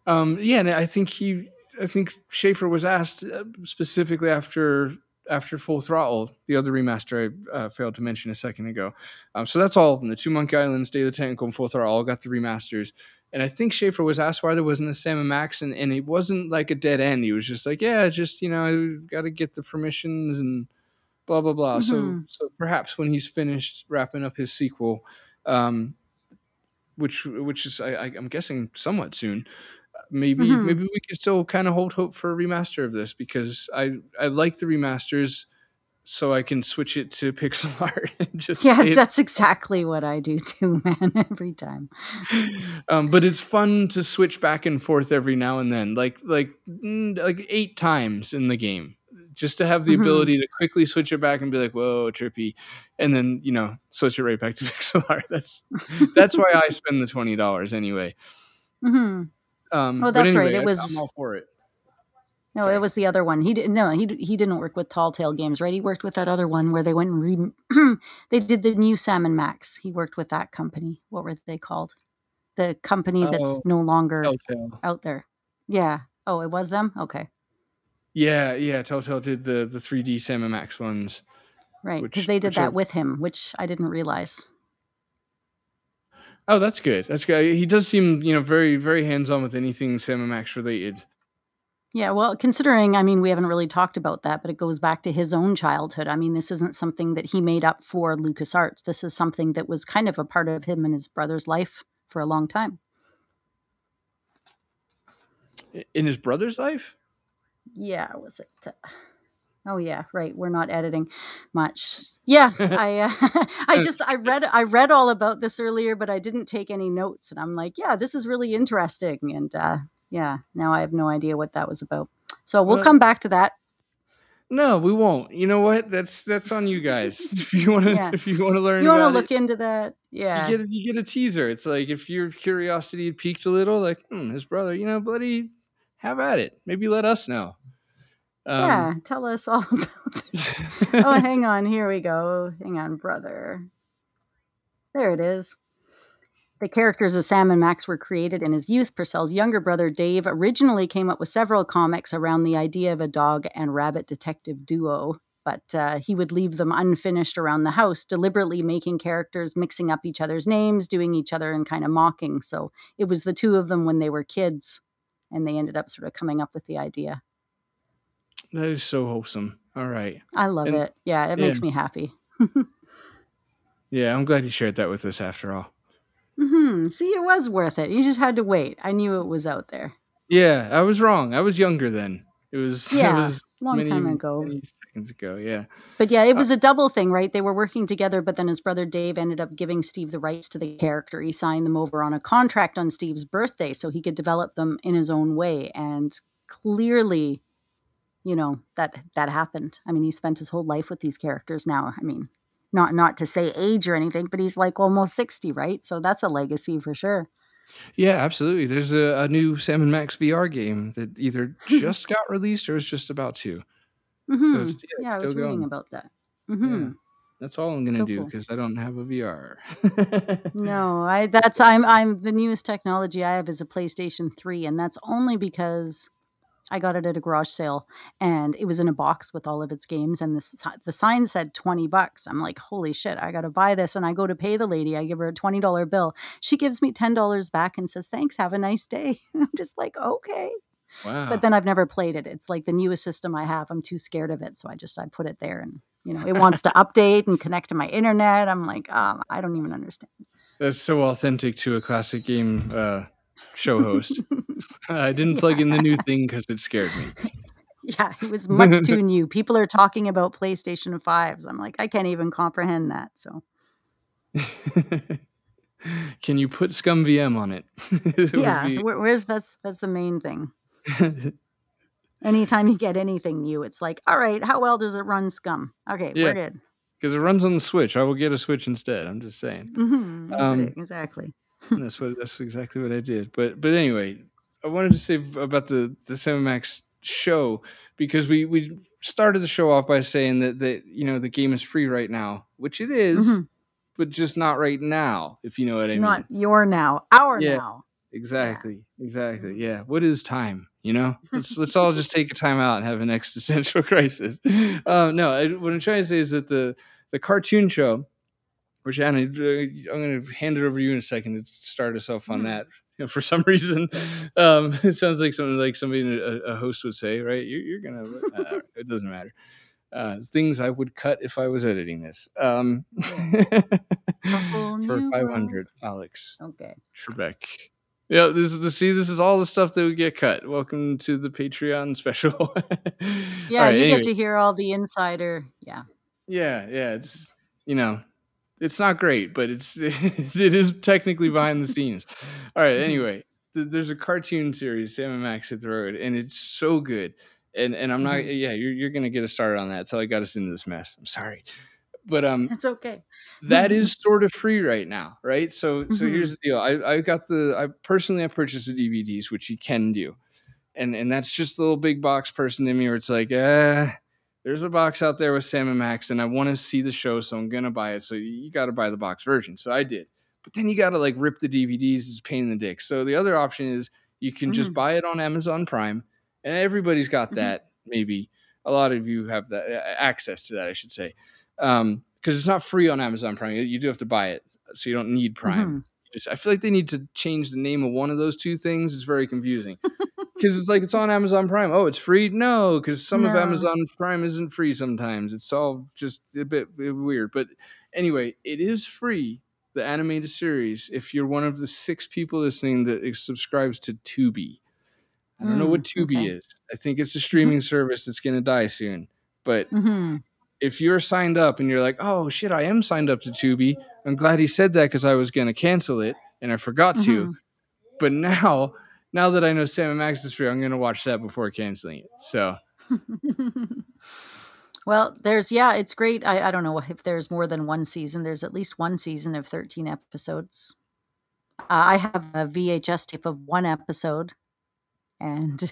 Um, yeah, and I think he, I think Schafer was asked uh, specifically after after Full Throttle, the other remaster I uh, failed to mention a second ago. Um, so that's all of them. The two Monkey Islands, Day of the Tentacle, and Full Throttle all got the remasters. And I think Schafer was asked why there wasn't a Sam and Max, and, and it wasn't like a dead end. He was just like, yeah, just you know, I got to get the permissions and blah blah blah. So Mhm. so perhaps when he's finished wrapping up his sequel, um, which which is I, I- I'm guessing somewhat soon. Maybe Mhm. maybe we could still kind of hold hope for a remaster of this because I I like the remasters, so I can switch it to pixel art and just Yeah, it. that's exactly what I do too, man. Every time. um, but it's fun to switch back and forth every now and then, like like mm, like eight times in the game, just to have the Mhm. ability to quickly switch it back and be like, "Whoa, trippy," and then you know switch it right back to pixel art. That's that's why I spend the twenty dollars anyway. hmm Um, Oh, that's right. It was- I'm all for it. No, Sorry. it was the other one. He didn't. No, he he didn't work with Telltale Games, right? He worked with that other one where they went and re. they did the new Sam and Max. He worked with that company. What were they called? The company that's Oh, no longer Telltale. out there. Yeah. Oh, it was them. Okay. Yeah, yeah. Telltale did the the 3D Sam and Max ones. Right, because they did which are- that with him, which I didn't realize. Oh, that's good. That's good. He does seem, you know, very very hands on with anything Sam and Max related. Yeah, well, considering, I mean, we haven't really talked about that, but it goes back to his own childhood. I mean, this isn't something that he made up for LucasArts. This is something that was kind of a part of him and his brother's life for a long time. In his brother's life? Yeah, was it? Uh, oh yeah, right. We're not editing much. Yeah, I uh, I just I read I read all about this earlier, but I didn't take any notes, and I'm like, yeah, this is really interesting, and uh, yeah, now I have no idea what that was about. So we'll Well- come back to that. No, we won't. You know what? That's that's on you guys. If you want to, Yeah. if you want to learn You want to look it, into that? Yeah. you get you get a teaser. It's like if your curiosity had piqued a little, like hmm, his brother, you know, buddy, have at it. Maybe let us know. Yeah, Um, tell us all about this. oh, hang on. Here we go. Hang on, brother. There it is. The characters of Sam and Max were created in his youth. Purcell's younger brother, Dave, originally came up with several comics around the idea of a dog and rabbit detective duo, but uh, he would leave them unfinished around the house, deliberately making characters, mixing up each other's names, doing each other, and kind of mocking. So it was the two of them when they were kids, and they ended up sort of coming up with the idea. That is so wholesome. All right. I love And- it. Yeah, it yeah. makes me happy. Yeah, I'm glad you shared that with us after all. hmm See, it was worth it. You just had to wait. I knew it was out there. Yeah, I was wrong. I was younger then. It was it Yeah, was Long many, time ago. seconds ago. Yeah. But yeah, it was a double thing, right? They were working together, but then his brother Dave ended up giving Steve the rights to the character. He signed them over on a contract on Steve's birthday so he could develop them in his own way. And clearly, you know, that that happened. I mean, he spent his whole life with these characters now. I mean, not not to say age or anything, but he's like almost 60, right? So that's a legacy for sure. Yeah, absolutely. There's a, a new Sam and Max VR game that either just got released or is just about to. Mhm. it's- yeah, it's yeah, I was still reading about that. hmm That's all I'm gonna So do cool. because I don't have a VR. No, I that's I'm I'm the newest technology I have is a PlayStation 3 and that's only because I got it at a garage sale and it was in a box with all of its games and the the sign said 20 bucks. I'm like, "Holy shit, I got to buy this." And I go to pay the lady. I give her a $20 bill. She gives me $10 back and says, "Thanks, have a nice day." And I'm just like, "Okay." wow. But then I've never played it. It's like the newest system I have. I'm too scared of it, so I just I put it there and you know, it wants to update and connect to my internet. I'm like, um, I don't even understand. That's so authentic to a classic game uh, show host. I didn't plug in the new thing because it scared me. Yeah, it was much too new. People are talking about PlayStation 5s. I'm like, I can't even comprehend that. So, Can you put ScummVM on it? It yeah, be- where, where's that's that's the main thing. Anytime you get anything new, it's like, all right, how well does it run Scum? Okay, Yeah. we're good. because it runs on the Switch. I will get a Switch instead. I'm just saying. hmm Um, exactly. And that's what that's exactly what I did. But but anyway, I wanted to say about the the Sam and Max show because we we started the show off by saying that that you know the game is free right now, which it is, Mhm. but just not right now. If you know what I mean. Not your now, our Yeah. now. Exactly. Exactly. Yeah. What is time? You know, let's let's all just take a time out and have an existential crisis. Um, no, I, what I'm trying to say is that the the cartoon show, which Anna, uh, I'm going to hand it over to you in a second to start us off on Mhm. that. You know, for some reason, um, it sounds like something like somebody a, a host would say, right? You're, you're gonna. Uh, it doesn't matter. Uh, things I would cut if I was editing this. Um, for new 500, Alex. Okay. Trebek. Yeah, this is the see. This is all the stuff that would get cut. Welcome to the Patreon special. Yeah, right, you anyway. get to hear all the insider. Yeah. Yeah, yeah. It's you know, it's not great, but it's it is technically behind the scenes. All right. Anyway, th- there's a cartoon series, Sam and Max hit the road, and it's so good. And and I'm not. Mhm. Yeah, you're you're gonna get us started on that. That's how I got us into this mess. I'm sorry, but um, That's okay. that is sort of free right now, right? So so Mhm. here's the deal. I I got the I personally I purchased the DVDs, which you can do, and and that's just the little big box person in me where it's like, eh, there's a box out there with Sam and Max, and I want to see the show, so I'm gonna buy it. So you got to buy the box version. So I did, but then you got to like rip the DVDs. It's a pain in the dick. So the other option is you can just Mhm. buy it on Amazon Prime, and everybody's got Mhm. that. Maybe a lot of you have that access to that, I should say, because it's not free on Amazon Prime. You- do have to buy it, so you don't need Prime. Mhm. I feel like they need to change the name of one of those two things. It's very confusing because it's like it's on Amazon Prime. Oh, it's free? No, because some of Amazon Prime isn't free sometimes. It's all just a bit weird. But anyway, it is free. The animated series. If you're one of the six people listening that subscribes to Tubi, I don't know what Mm, Tubi okay. is. I think it's a streaming service that's going to die soon. But hmm if you're signed up and you're like, oh shit, I am signed up to Tubi, I'm glad he said that because I was going to cancel it and I forgot to. Mhm. But now, now that I know Sam and Max is free, I'm going to watch that before canceling it. So well, there's yeah, it's great. I, I don't know if there's more than one season. There's at least one season of 13 episodes. Uh, I have a VHS tape of one episode, and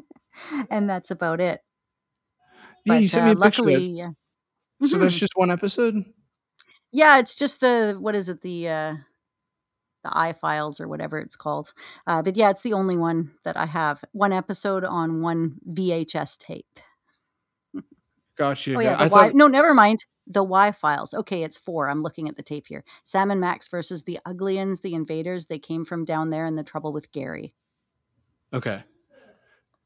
and that's about it. Yeah, you But, sent me uh, a picture. luckily, That's- yeah. So that's Mhm. just one episode. yeah, it's just the what is it the uh, the i files or whatever it's called. Uh, but yeah, it's the only one that I have. One episode on one VHS tape. Gotcha. Oh yeah, I y- thought no, never mind. The Y files. Okay, it's four. I'm looking at the tape here. Sam and Max versus the Uglians, the Invaders. They came from down there and the Trouble with Gary. okay.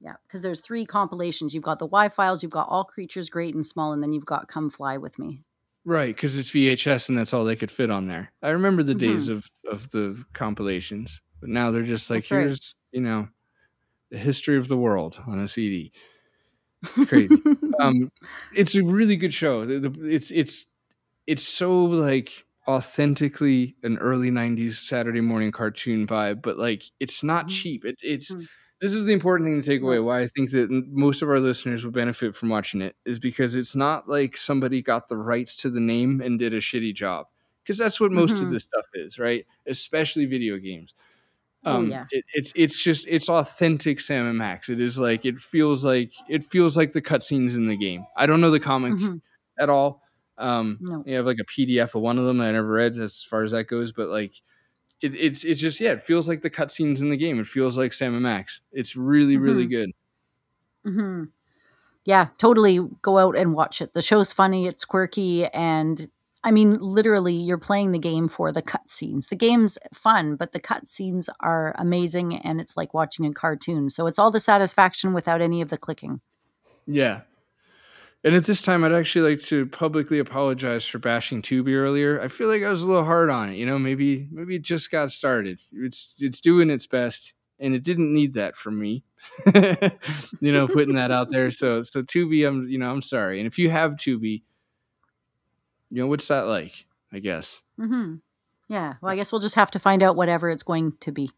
Yeah, because there's three compilations. You've got the Y files. You've got All Creatures Great and Small, and then you've got Come Fly with Me. Right, because it's VHS and that's all they could fit on there. I remember the Mhm. days of of the compilations, but now they're just like, That's right. here's you know, the history of the world on a CD. It's crazy. um, it's a really good show. It's it's it's so like authentically an early '90s Saturday morning cartoon vibe, but like it's not Mhm. cheap. It, it's Mm. This is the important thing to take away. Why I think that most of our listeners would benefit from watching it is because it's not like somebody got the rights to the name and did a shitty job. Because that's what most of Mhm. this stuff is, right? Especially video games. Oh, Um, yeah. it, it's it's just it's authentic Sam and Max. It is like it feels like it feels like the cutscenes in the game. I don't know the comic Mhm. at all. Um, No. you have like a PDF of one of them that I never read as far as that goes, but like it, it's it's just yeah, it feels like the cutscenes in the game. It feels like Sam and Max. It's really really Mhm. good. hmm Yeah, totally go out and watch it. The show's funny, it's quirky, and I mean, literally, you're playing the game for the cutscenes. The game's fun, but the cutscenes are amazing, and it's like watching a cartoon. So it's all the satisfaction without any of the clicking. Yeah. And at this time, I'd actually like to publicly apologize for bashing Tubi earlier. I feel like I was a little hard on it. You know, maybe maybe it just got started. It's it's doing its best, and it didn't need that from me. you know, putting that out there. So so Tubi, I'm you know I'm sorry. And if you have Tubi, you know what's that like? I guess. Mm-hmm. Yeah, well, I guess we'll just have to find out whatever it's going to be.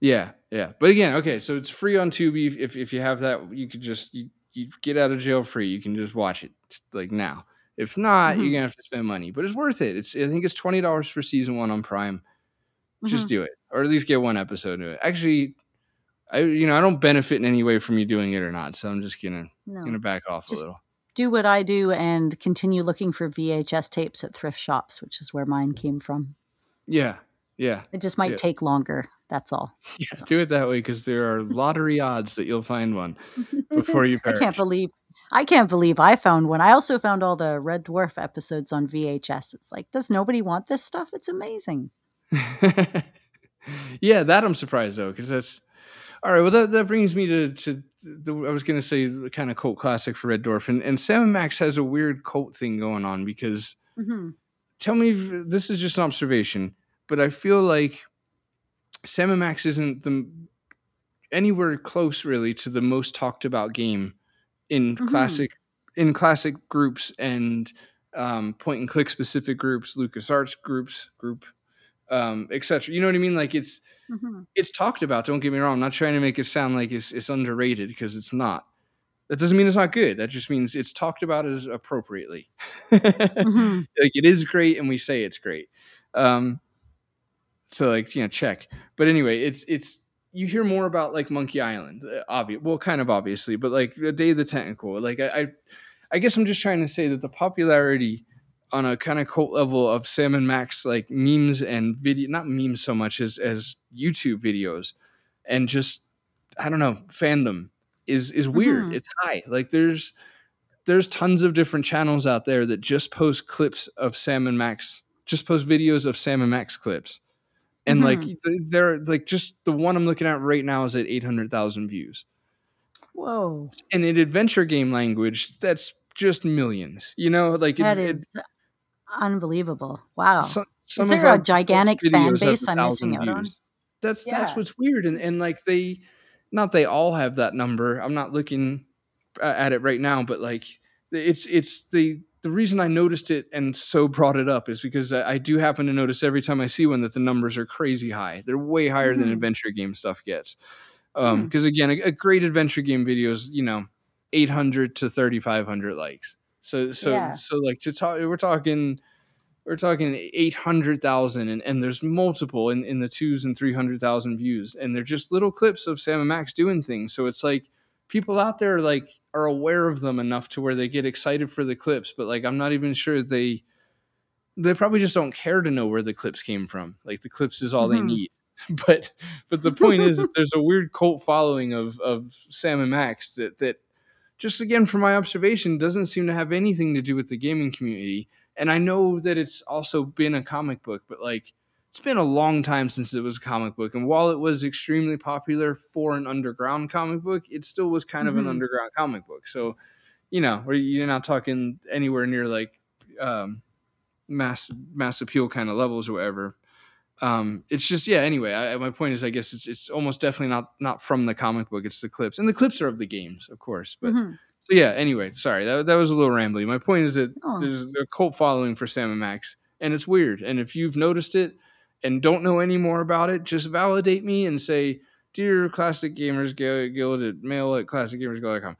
Yeah, yeah. But again, okay, so it's free on Tubi. If if you have that, you could just you, you get out of jail free. You can just watch it like now. If not, Mhm. you're gonna have to spend money. But it's worth it. It's I think it's twenty dollars for season one on Prime. Just Mhm. do it, or at least get one episode of it. Actually, I you know I don't benefit in any way from you doing it or not, so I'm just gonna No. gonna back off Just- a little. Do what I do and continue looking for VHS tapes at thrift shops, which is where mine came from. Yeah, yeah, It just might Yeah. take longer. That's all. yeah. Do it that way because there are lottery odds that you'll find one before you I can't believe I can't believe I found one. I also found all the Red Dwarf episodes on VHS. It's like, does nobody want this stuff? It's amazing. yeah, that I'm surprised though, because that's all right. Well, that, that brings me to to the, I was gonna say the kind of cult classic for Red Dwarf, and and Sam and Max has a weird cult thing going on because Mm-hmm. tell me if this is just an observation, but I feel like Sam and Max isn't the anywhere close really to the most talked about game in Mhm. classic in classic groups and um, point and click specific groups, LucasArts groups, group, um, etc. You know what I mean? Like it's Mm-hmm. it's talked about. Don't get me wrong. I'm not trying to make it sound like it's, it's underrated because it's not. That doesn't mean it's not good. That just means it's talked about as appropriately. Mm-hmm. like it is great, and we say it's great. Um, so like you know, check. But anyway, it's it's you hear more about like Monkey Island, uh, obvious. Well, kind of obviously, but like the Day of the Tentacle. Like I, I, I guess I'm just trying to say that the popularity on a kind of cult level of Sam and Max like memes and video, not memes so much as as YouTube videos, and just I don't know fandom is is weird. Mhm. It's high. Like there's there's tons of different channels out there that just post clips of Sam and Max, just post videos of Sam and Max clips. And like Mhm. th- they're like just the one I'm looking at right now is at 800,000 views. Whoa. And in adventure game language, that's just millions. You know, like That it, it- is unbelievable. Wow. so- some there a gigantic fan base I'm missing out on? views. That's that's Yeah. what's weird, and and like they, not they all have that number. I'm not looking at it right now, but like it's it's the the reason I noticed it and so brought it up is because I, I do happen to notice every time I see one that the numbers are crazy high. They're way higher than Mhm. adventure game stuff gets. Um, Hmm. because again, a, a great adventure game video is you know 800 to 3500 likes. So so Yeah. so like to talk, we're talking we're talking 800,000 and, and there's multiple in, in the twos and 300,000 views and they're just little clips of Sam and Max doing things. So it's like people out there like are aware of them enough to where they get excited for the clips, but like I'm not even sure they they probably just don't care to know where the clips came from. Like the clips is all they Mhm. need. But but the point is there's a weird cult following of of Sam and Max that that just again from my observation doesn't seem to have anything to do with the gaming community and I know that it's also been a comic book, but like it's been a long time since it was a comic book. And while it was extremely popular for an underground comic book, it still was kind of an Mhm. underground comic book. So, you know, you're not talking anywhere near like um, mass mass appeal kind of levels or whatever. Um, it's just yeah. Anyway, I, my point is, I guess it's it's almost definitely not not from the comic book. It's the clips, and the clips are of the games, of course. But Mhm. so yeah. Anyway, sorry that that was a little rambly. My point is that Oh. there's a cult following for Sam and Max, and it's weird. And if you've noticed it and don't know any more about it, just validate me and say, "Dear Classic Gamers Guild at mail at classicgamersguild.com."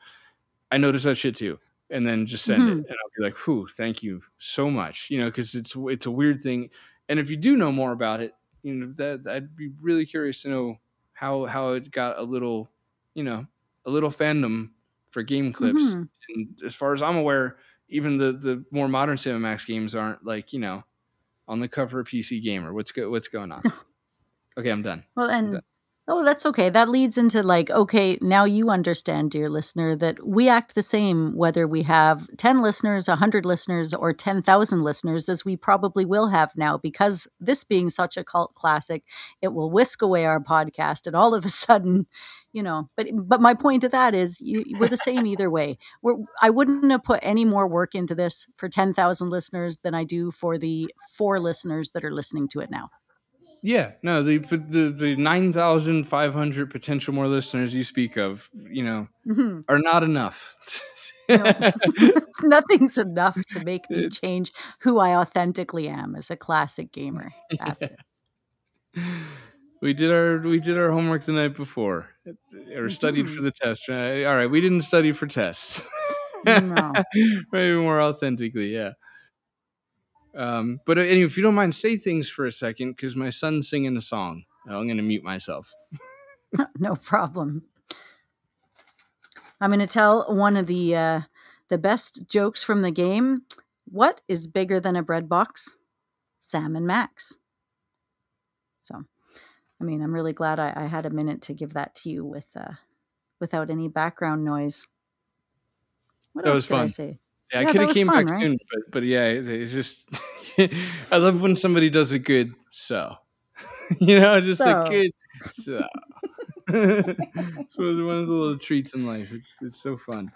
I noticed that shit too, and then just send Mhm. it, and I'll be like, "Whew, thank you so much." You know, because it's it's a weird thing, and if you do know more about it, you know that I'd be really curious to know how how it got a little, you know, a little fandom for game clips Mhm. and as far as I'm aware, even the the more modern Sam and Max games aren't like you know on the cover of PC Gamer. What's go What's going on? okay, I'm done. Well, and that. oh, that's okay. That leads into like, okay, now you understand, dear listener, that we act the same whether we have 10 listeners, 100 listeners, or 10,000 listeners, as we probably will have now, because this being such a cult classic, it will whisk away our podcast. And all of a sudden, you know, but but my point to that is you, we're the same either way. We're, I wouldn't have put any more work into this for 10,000 listeners than I do for the four listeners that are listening to it now. Yeah, no, the the the nine thousand five hundred potential more listeners you speak of, you know, Mhm. are not enough. No. Nothing's enough to make me change who I authentically am as a classic gamer. That's it. we did our we did our homework the night before, or studied for the test. Right? All right, we didn't study for tests. No. Maybe more authentically, yeah. Um, but uh, anyway, if you don't mind, say things for a second because my son's singing a song. I'm going to mute myself. no problem. I'm going to tell one of the uh, the best jokes from the game. What is bigger than a bread box? Sam and Max. So, I mean, I'm really glad I, I had a minute to give that to you with uh, without any background noise. What That else was did I say? Yeah, Yeah, I could have came fun, back right? soon, but but yeah, it's just I love when somebody does it good. So you know, just So. like good. So it's one of the little treats in life. It's it's so fun.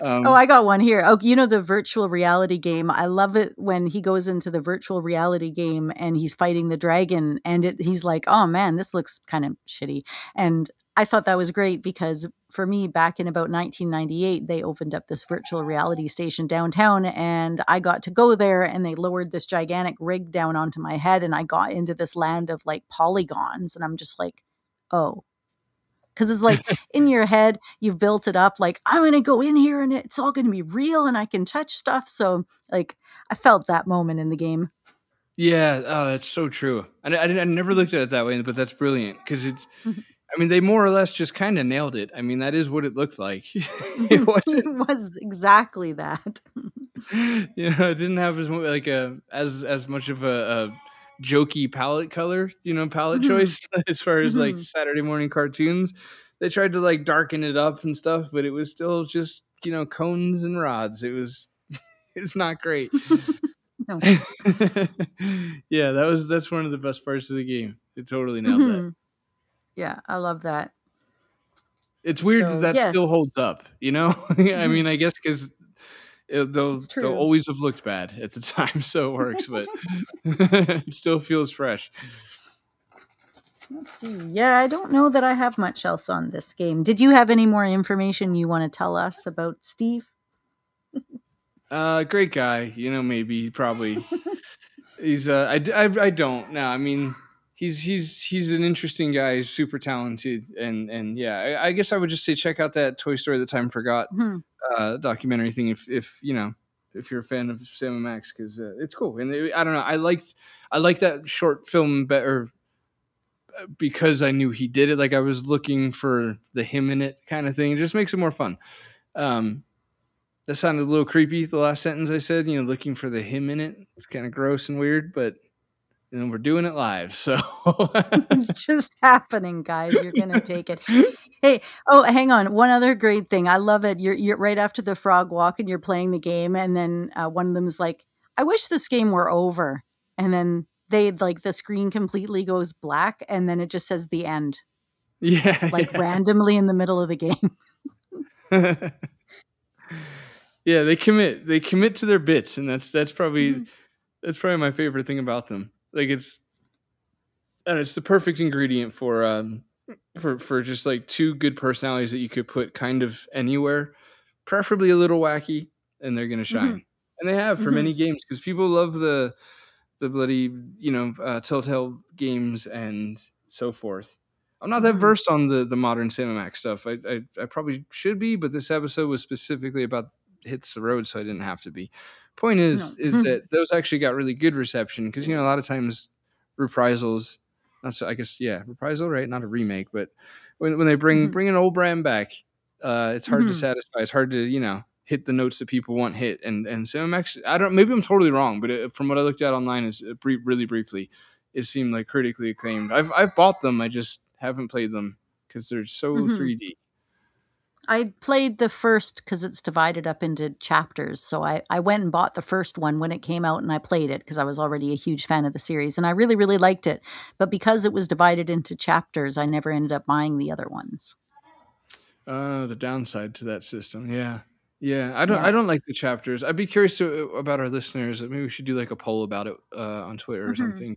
Um, Oh, I got one here. Oh, you know the virtual reality game. I love it when he goes into the virtual reality game and he's fighting the dragon, and it, he's like, "Oh man, this looks kind of shitty." And I thought that was great because for me, back in about 1998, they opened up this virtual reality station downtown, and I got to go there. And they lowered this gigantic rig down onto my head, and I got into this land of like polygons, and I'm just like, "Oh." Because it's like in your head, you've built it up like, I'm going to go in here and it's all going to be real and I can touch stuff. So, like, I felt that moment in the game. Yeah, oh, that's so true. I, I, I never looked at it that way, but that's brilliant because it's. Mhm. I mean, they more or less just kind of nailed it. I mean, that is what it looked like. it wasn't, it was exactly that. you know, it didn't have as mu- like a as as much of a, a jokey palette color, you know, palette Mhm. choice as far as like Mhm. Saturday morning cartoons. They tried to like darken it up and stuff, but it was still just you know cones and rods. It was it was not great. No. yeah, that was that's one of the best parts of the game. It totally nailed that. Mhm. Yeah, I love that. It's weird So, that that yeah. still holds up. You know, I Mhm. mean, I guess because they'll they'll always have looked bad at the time, so it works. But it still feels fresh. Let's see. Yeah, I don't know that I have much else on this game. Did you have any more information you want to tell us about Steve? Uh, great guy. You know, maybe probably he's. Uh, I, I I don't. No, I mean. He's he's he's an interesting guy. He's super talented, and and yeah, I, I guess I would just say check out that Toy Story That Time Forgot Mhm. uh, documentary thing if if you know if you're a fan of Sam and Max because uh, it's cool and it, I don't know I liked I like that short film better uh, because I knew he did it like I was looking for the him in it kind of thing it just makes it more fun um that sounded a little creepy the last sentence I said you know looking for the him in it it's kind of gross and weird but know, we're doing it live so it's just happening, guys. You're gonna take it. Hey, oh, hang on. One other great thing. I love it. You're you're right after the Frog Rock, and you're playing the game, and then uh, one of them is like, "I wish this game were over," and then they like the screen completely goes black, and then it just says the end, yeah like yeah. randomly in the middle of the game. yeah, they commit. They commit to their bits, and that's that's probably Mhm. that's probably my favorite thing about them. Like it's, and it's the perfect ingredient for um for for just like two good personalities that you could put kind of anywhere, preferably a little wacky, and they're gonna shine. And they have for Mhm. many games because people love the the bloody you know uh, Telltale games and so forth. I'm not that Mhm. versed on the the modern Sam and Max stuff. I, I I probably should be, but this episode was specifically about hits the road, so I didn't have to be. Point is, No. is that those actually got really good reception because you know a lot of times reprisals, not so I guess yeah reprisal right, not a remake, but when when they bring Mhm. bring an old brand back, uh, it's hard to Mhm. satisfy. It's hard to you know hit the notes that people want hit, and and Sam and Max. I'm actually I don't maybe I'm totally wrong, but it, from what I looked at online, is uh, brief, really briefly, it seemed like critically acclaimed. I've I've bought them, I just haven't played them because they're so Mhm. 3D. I played the first because it's divided up into chapters. So I, I went and bought the first one when it came out and I played it because I was already a huge fan of the series and I really, really liked it. But because it was divided into chapters, I never ended up buying the other ones. Uh, the downside to that system, yeah, yeah. I don't, Yeah. I don't like the chapters. I'd be curious to, about our listeners. Maybe we should do like a poll about it uh, on Twitter or Mhm. something.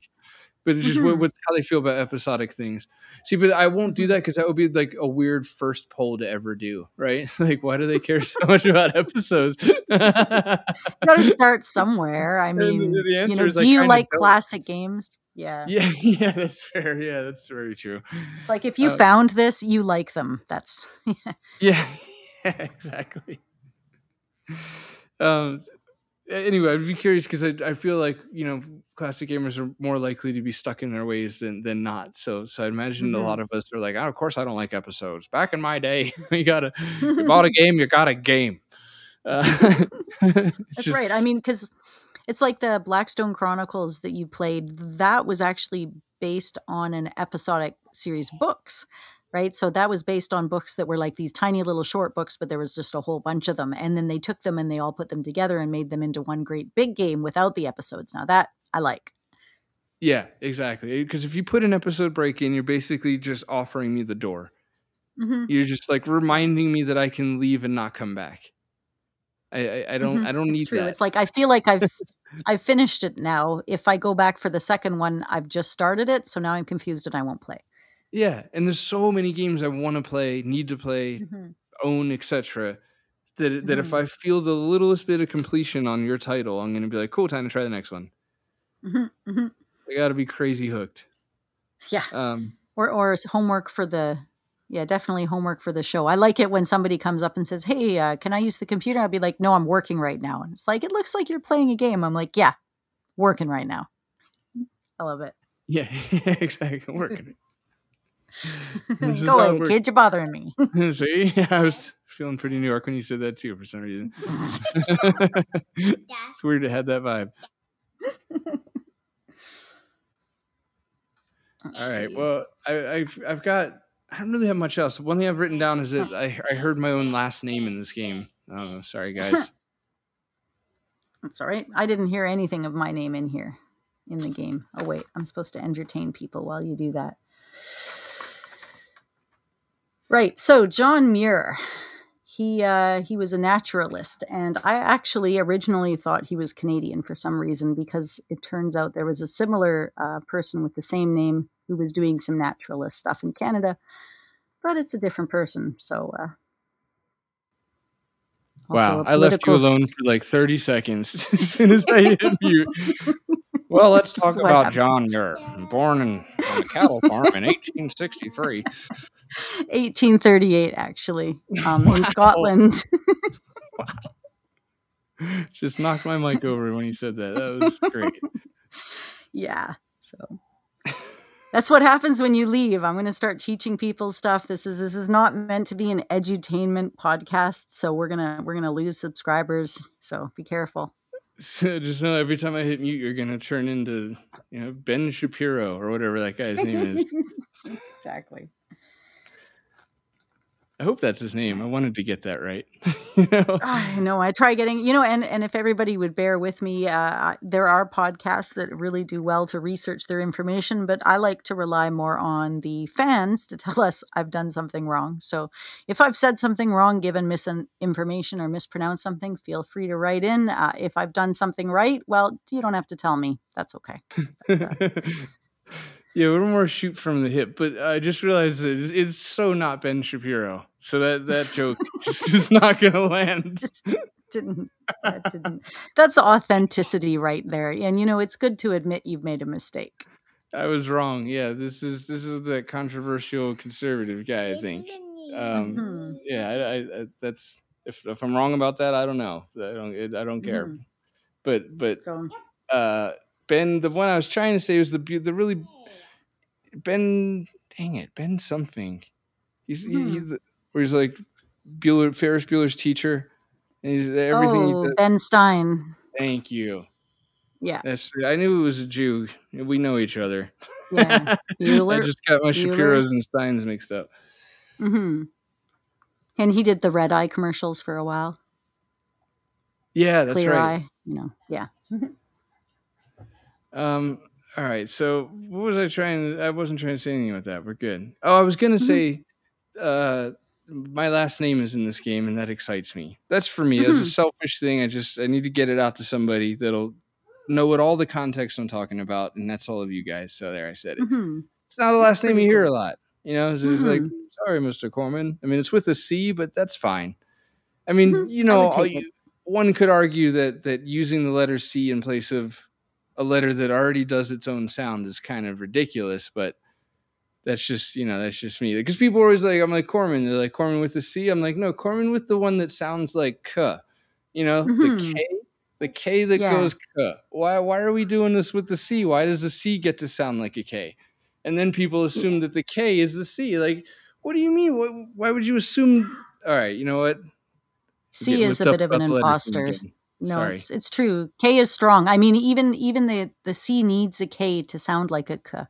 But just Mhm. what how they feel about episodic things. See, but I won't do that because that would be like a weird first poll to ever do, right? like, why do they care so much about episodes? Got to start somewhere. I And the- mean, the you answer know, do you kinda like classic games? Yeah. yeah, yeah, that's fair. Yeah, that's very true. It's like if you Uh, found this, you like them. That's Yeah, yeah, exactly. Um. Anyway, I'd be curious because I, I feel like you know classic gamers are more likely to be stuck in their ways than than not. So so I imagine a Mhm. lot of us are like, oh, of course I don't like episodes. Back in my day, you got a you bought a game, you got a game. Uh, That's right. I mean, because it's like the Blackstone Chronicles that you played. That was actually based on an episodic series books, right? So that was based on books that were like these tiny little short books, but there was just a whole bunch of them. And then they took them and they all put them together and made them into one great big game without the episodes. Now that I like. yeah, exactly. Because if you put an episode break in, you're basically just offering me the door. Mm-hmm. You're just like reminding me that I can leave and not come back. I I, I don't I don't Mm-hmm. it's need true. that. It's like I feel like I've I've finished it now. If I go back for the second one, I've just started it, so now I'm confused and I won't play. Yeah, and there's so many games I want to play, need to play, own, etc. That that if Mhm. I feel the littlest bit of completion on your title, I'm gonna be like, cool, time to try the next one. Mhm, mhm. I gotta be crazy hooked. Yeah. Um, or or homework for the yeah definitely homework for the show i like it when somebody comes up and says hey uh, can i use the computer i'll be like no i'm working right now and it's like it looks like you're playing a game i'm like yeah working right now i love it yeah, exactly. Working. Go away kid you're bothering me See, I was feeling pretty New York when you said that too, for some reason. it's weird to have that vibe. All right. Well, I, I've I've got I don't really have much else. One thing I've written down is that I I heard my own last name in this game. Oh, sorry guys. That's all right. I didn't hear anything of my name in here in the game. Oh wait, I'm supposed to entertain people while you do that. Right. So John Muir, he uh, he was a naturalist, and I actually originally thought he was Canadian for some reason because it turns out there was a similar uh, person with the same name who was doing some naturalist stuff in Canada, but it's a different person. So. Uh, Wow, I left you alone for like 30 seconds as soon as I hit mute. Well, let's talk about. John Muir, born in, on a cattle farm in 1863. 1838, actually, um, wow. in Scotland. wow. Just knocked my mic over when you said that. That was great. Yeah. So that's what happens when you leave. I'm going to start teaching people stuff. This is this is not meant to be an edutainment podcast, so we're gonna we're gonna lose subscribers. So be careful. So just know every time I hit mute, you're gonna turn into you know Ben Shapiro or whatever that guy's name is. exactly. I hope that's his name. I wanted to get that right. you know? I know. I try getting, you know, and and if everybody would bear with me, uh, there are podcasts that really do well to research their information, but I like to rely more on the fans to tell us I've done something wrong. So if I've said something wrong, given misinformation or mispronounced something, feel free to write in. Uh, if I've done something right, well, you don't have to tell me. That's okay. But, uh, yeah, a little more shoot from the hip, but I just realized that it's, it's so not Ben Shapiro. So that that joke is not going to land. Just didn't, that didn't. That's authenticity right there. And you know, it's good to admit you've made a mistake. I was wrong. Yeah, this is this is the controversial conservative guy. I think. Um, mm-hmm. Yeah, I, I, I, that's if if I'm wrong about that, I don't know. I don't it, I don't care. Mm-hmm. But but uh, Ben, the one I was trying to say was the the really Ben, dang it, Ben something. He's, hmm. he, where he's like Bueller, Ferris Bueller's teacher, and he's everything. Oh, he Ben Stein. Thank you. Yeah, that's. I knew it was a Jew. We know each other. Yeah, Bueller. I just got my Bueller. Shapiro's and Steins mixed up. Hmm. And he did the red eye commercials for a while. Yeah, that's Clear right. Eye, you know. Yeah. um. All right. So what was I trying? I wasn't trying to say anything with that. We're good. Oh, I was gonna mm-hmm. say, uh, my last name is in this game, and that excites me. That's for me. Mm-hmm. As a selfish thing, I just I need to get it out to somebody that'll know what all the context I'm talking about, and that's all of you guys. So there, I said it. Mm-hmm. It's not a last name you hear a lot. You know, it's, it's like mm-hmm. sorry, Mr. Corman. I mean, it's with a C, but that's fine. I mean, mm-hmm. you know, you, one could argue that that using the letter C in place of a letter that already does its own sound is kind of ridiculous, but that's just you know that's just me. Because people are always like I'm like Corman. They're like Corman with the C? I'm like no Corman with the one that sounds like K you know mm-hmm. the K the K that yeah. goes K. Why why are we doing this with the C? Why does the C get to sound like a K? And then people assume that the K is the C. Like what do you mean? Why, why would you assume all right you know what? C is a bit of an imposter no, Sorry. it's it's true. K is strong. I mean, even even the the C needs a K to sound like a K.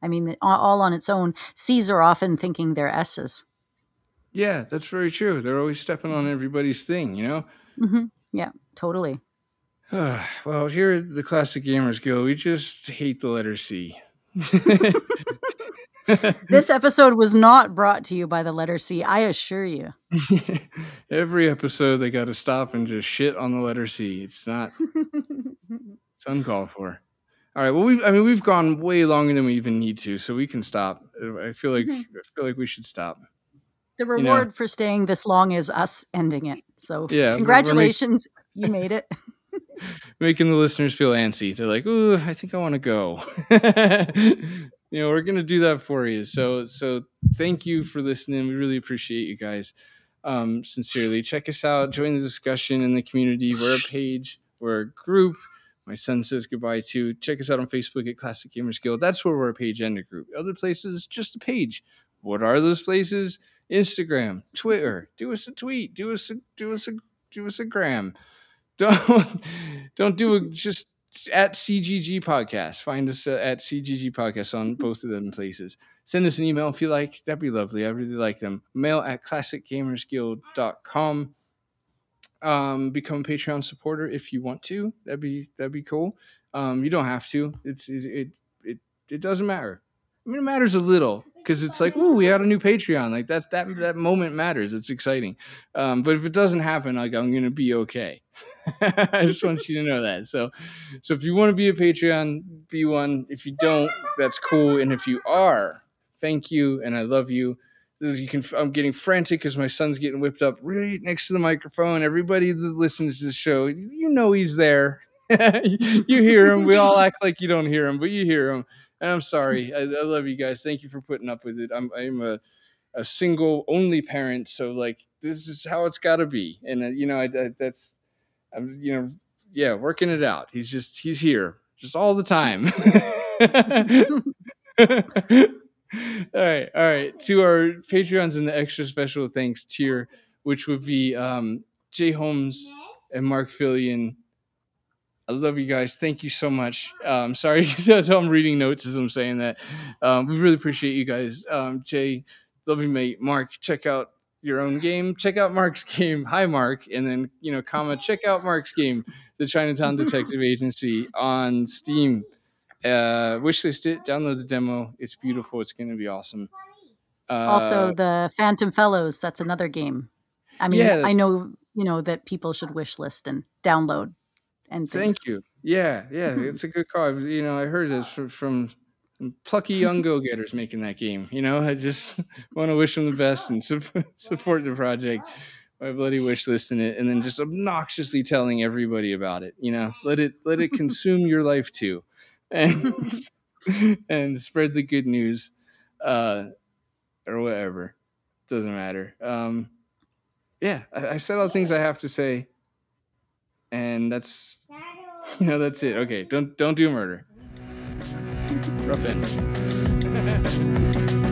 I mean, all on its own. C's are often thinking they're S's. Yeah, that's very true. They're always stepping on everybody's thing, you know. Mm-hmm. Yeah, totally. well, here the Classic Gamers go we just hate the letter C. this episode was not brought to you by the letter C, I assure you. Every episode, they got to stop and just shit on the letter C. It's not, it's uncalled for. All right. Well, we've. I mean, we've gone way longer than we even need to, so we can stop. I feel like mm-hmm. I feel like we should stop. The reward you know? for staying this long is us ending it. So, yeah, congratulations, make- you made it. making the listeners feel antsy. They're like, "Ooh, I think I want to go." You know, we're gonna do that for you. So so thank you for listening. We really appreciate you guys. Um, sincerely, check us out. Join the discussion in the community. We're a page. We're a group. My son says goodbye to. Check us out on Facebook at Classic Gamers Guild. That's where we're a page and a group. Other places, just a page. What are those places? Instagram, Twitter. Do us a tweet. Do us a do us a do us a gram. Don't don't do a just at CGG Podcast. Find us uh, at CGG Podcast on both of them places. Send us an email if you like. That'd be lovely. I really like them. Mail at classicgamersguild.com. um, become a Patreon supporter if you want to. That'd be that'd be cool. Um, you don't have to. It's it it it, it doesn't matter. I mean, it matters a little because it's like, oh, we had a new Patreon. Like that that that moment matters. It's exciting. Um, but if it doesn't happen, like I'm gonna be okay. I just want you to know that. So, so if you want to be a Patreon, be one. If you don't, that's cool. And if you are, thank you, and I love you. You can. I'm getting frantic because my son's getting whipped up right next to the microphone. Everybody that listens to the show, you know he's there. you hear him. We all act like you don't hear him, but you hear him. And I'm sorry. I, I love you guys. Thank you for putting up with it. I'm I'm a a single only parent, so like this is how it's got to be. And uh, you know, I, I, that's I'm you know, yeah, working it out. He's just he's here just all the time. all right, all right. To our Patreons and the extra special thanks tier, which would be um, Jay Holmes and Mark Fillion. I love you guys. Thank you so much. Um, sorry, so I'm reading notes as I'm saying that. Um, we really appreciate you guys. Um, Jay, love you, mate. Mark, check out your own game. Check out Mark's game. Hi, Mark. And then, you know, comma, check out Mark's game, The Chinatown Detective Agency on Steam. Uh, wishlist it, download the demo. It's beautiful. It's going to be awesome. Uh, also, the Phantom Fellows. That's another game. I mean, yeah, I know, you know, that people should wishlist and download and things. Thank you. Yeah, yeah, it's a good call. You know, I heard this from, from plucky young go-getters making that game. You know, I just want to wish them the best and su- support the project My bloody wish listing it, and then just obnoxiously telling everybody about it. You know, let it let it consume your life too, and and spread the good news, uh, or whatever. Doesn't matter. Um, yeah, I, I said all the things I have to say, and that's you know that's it. Okay, don't don't do murder. Rough end.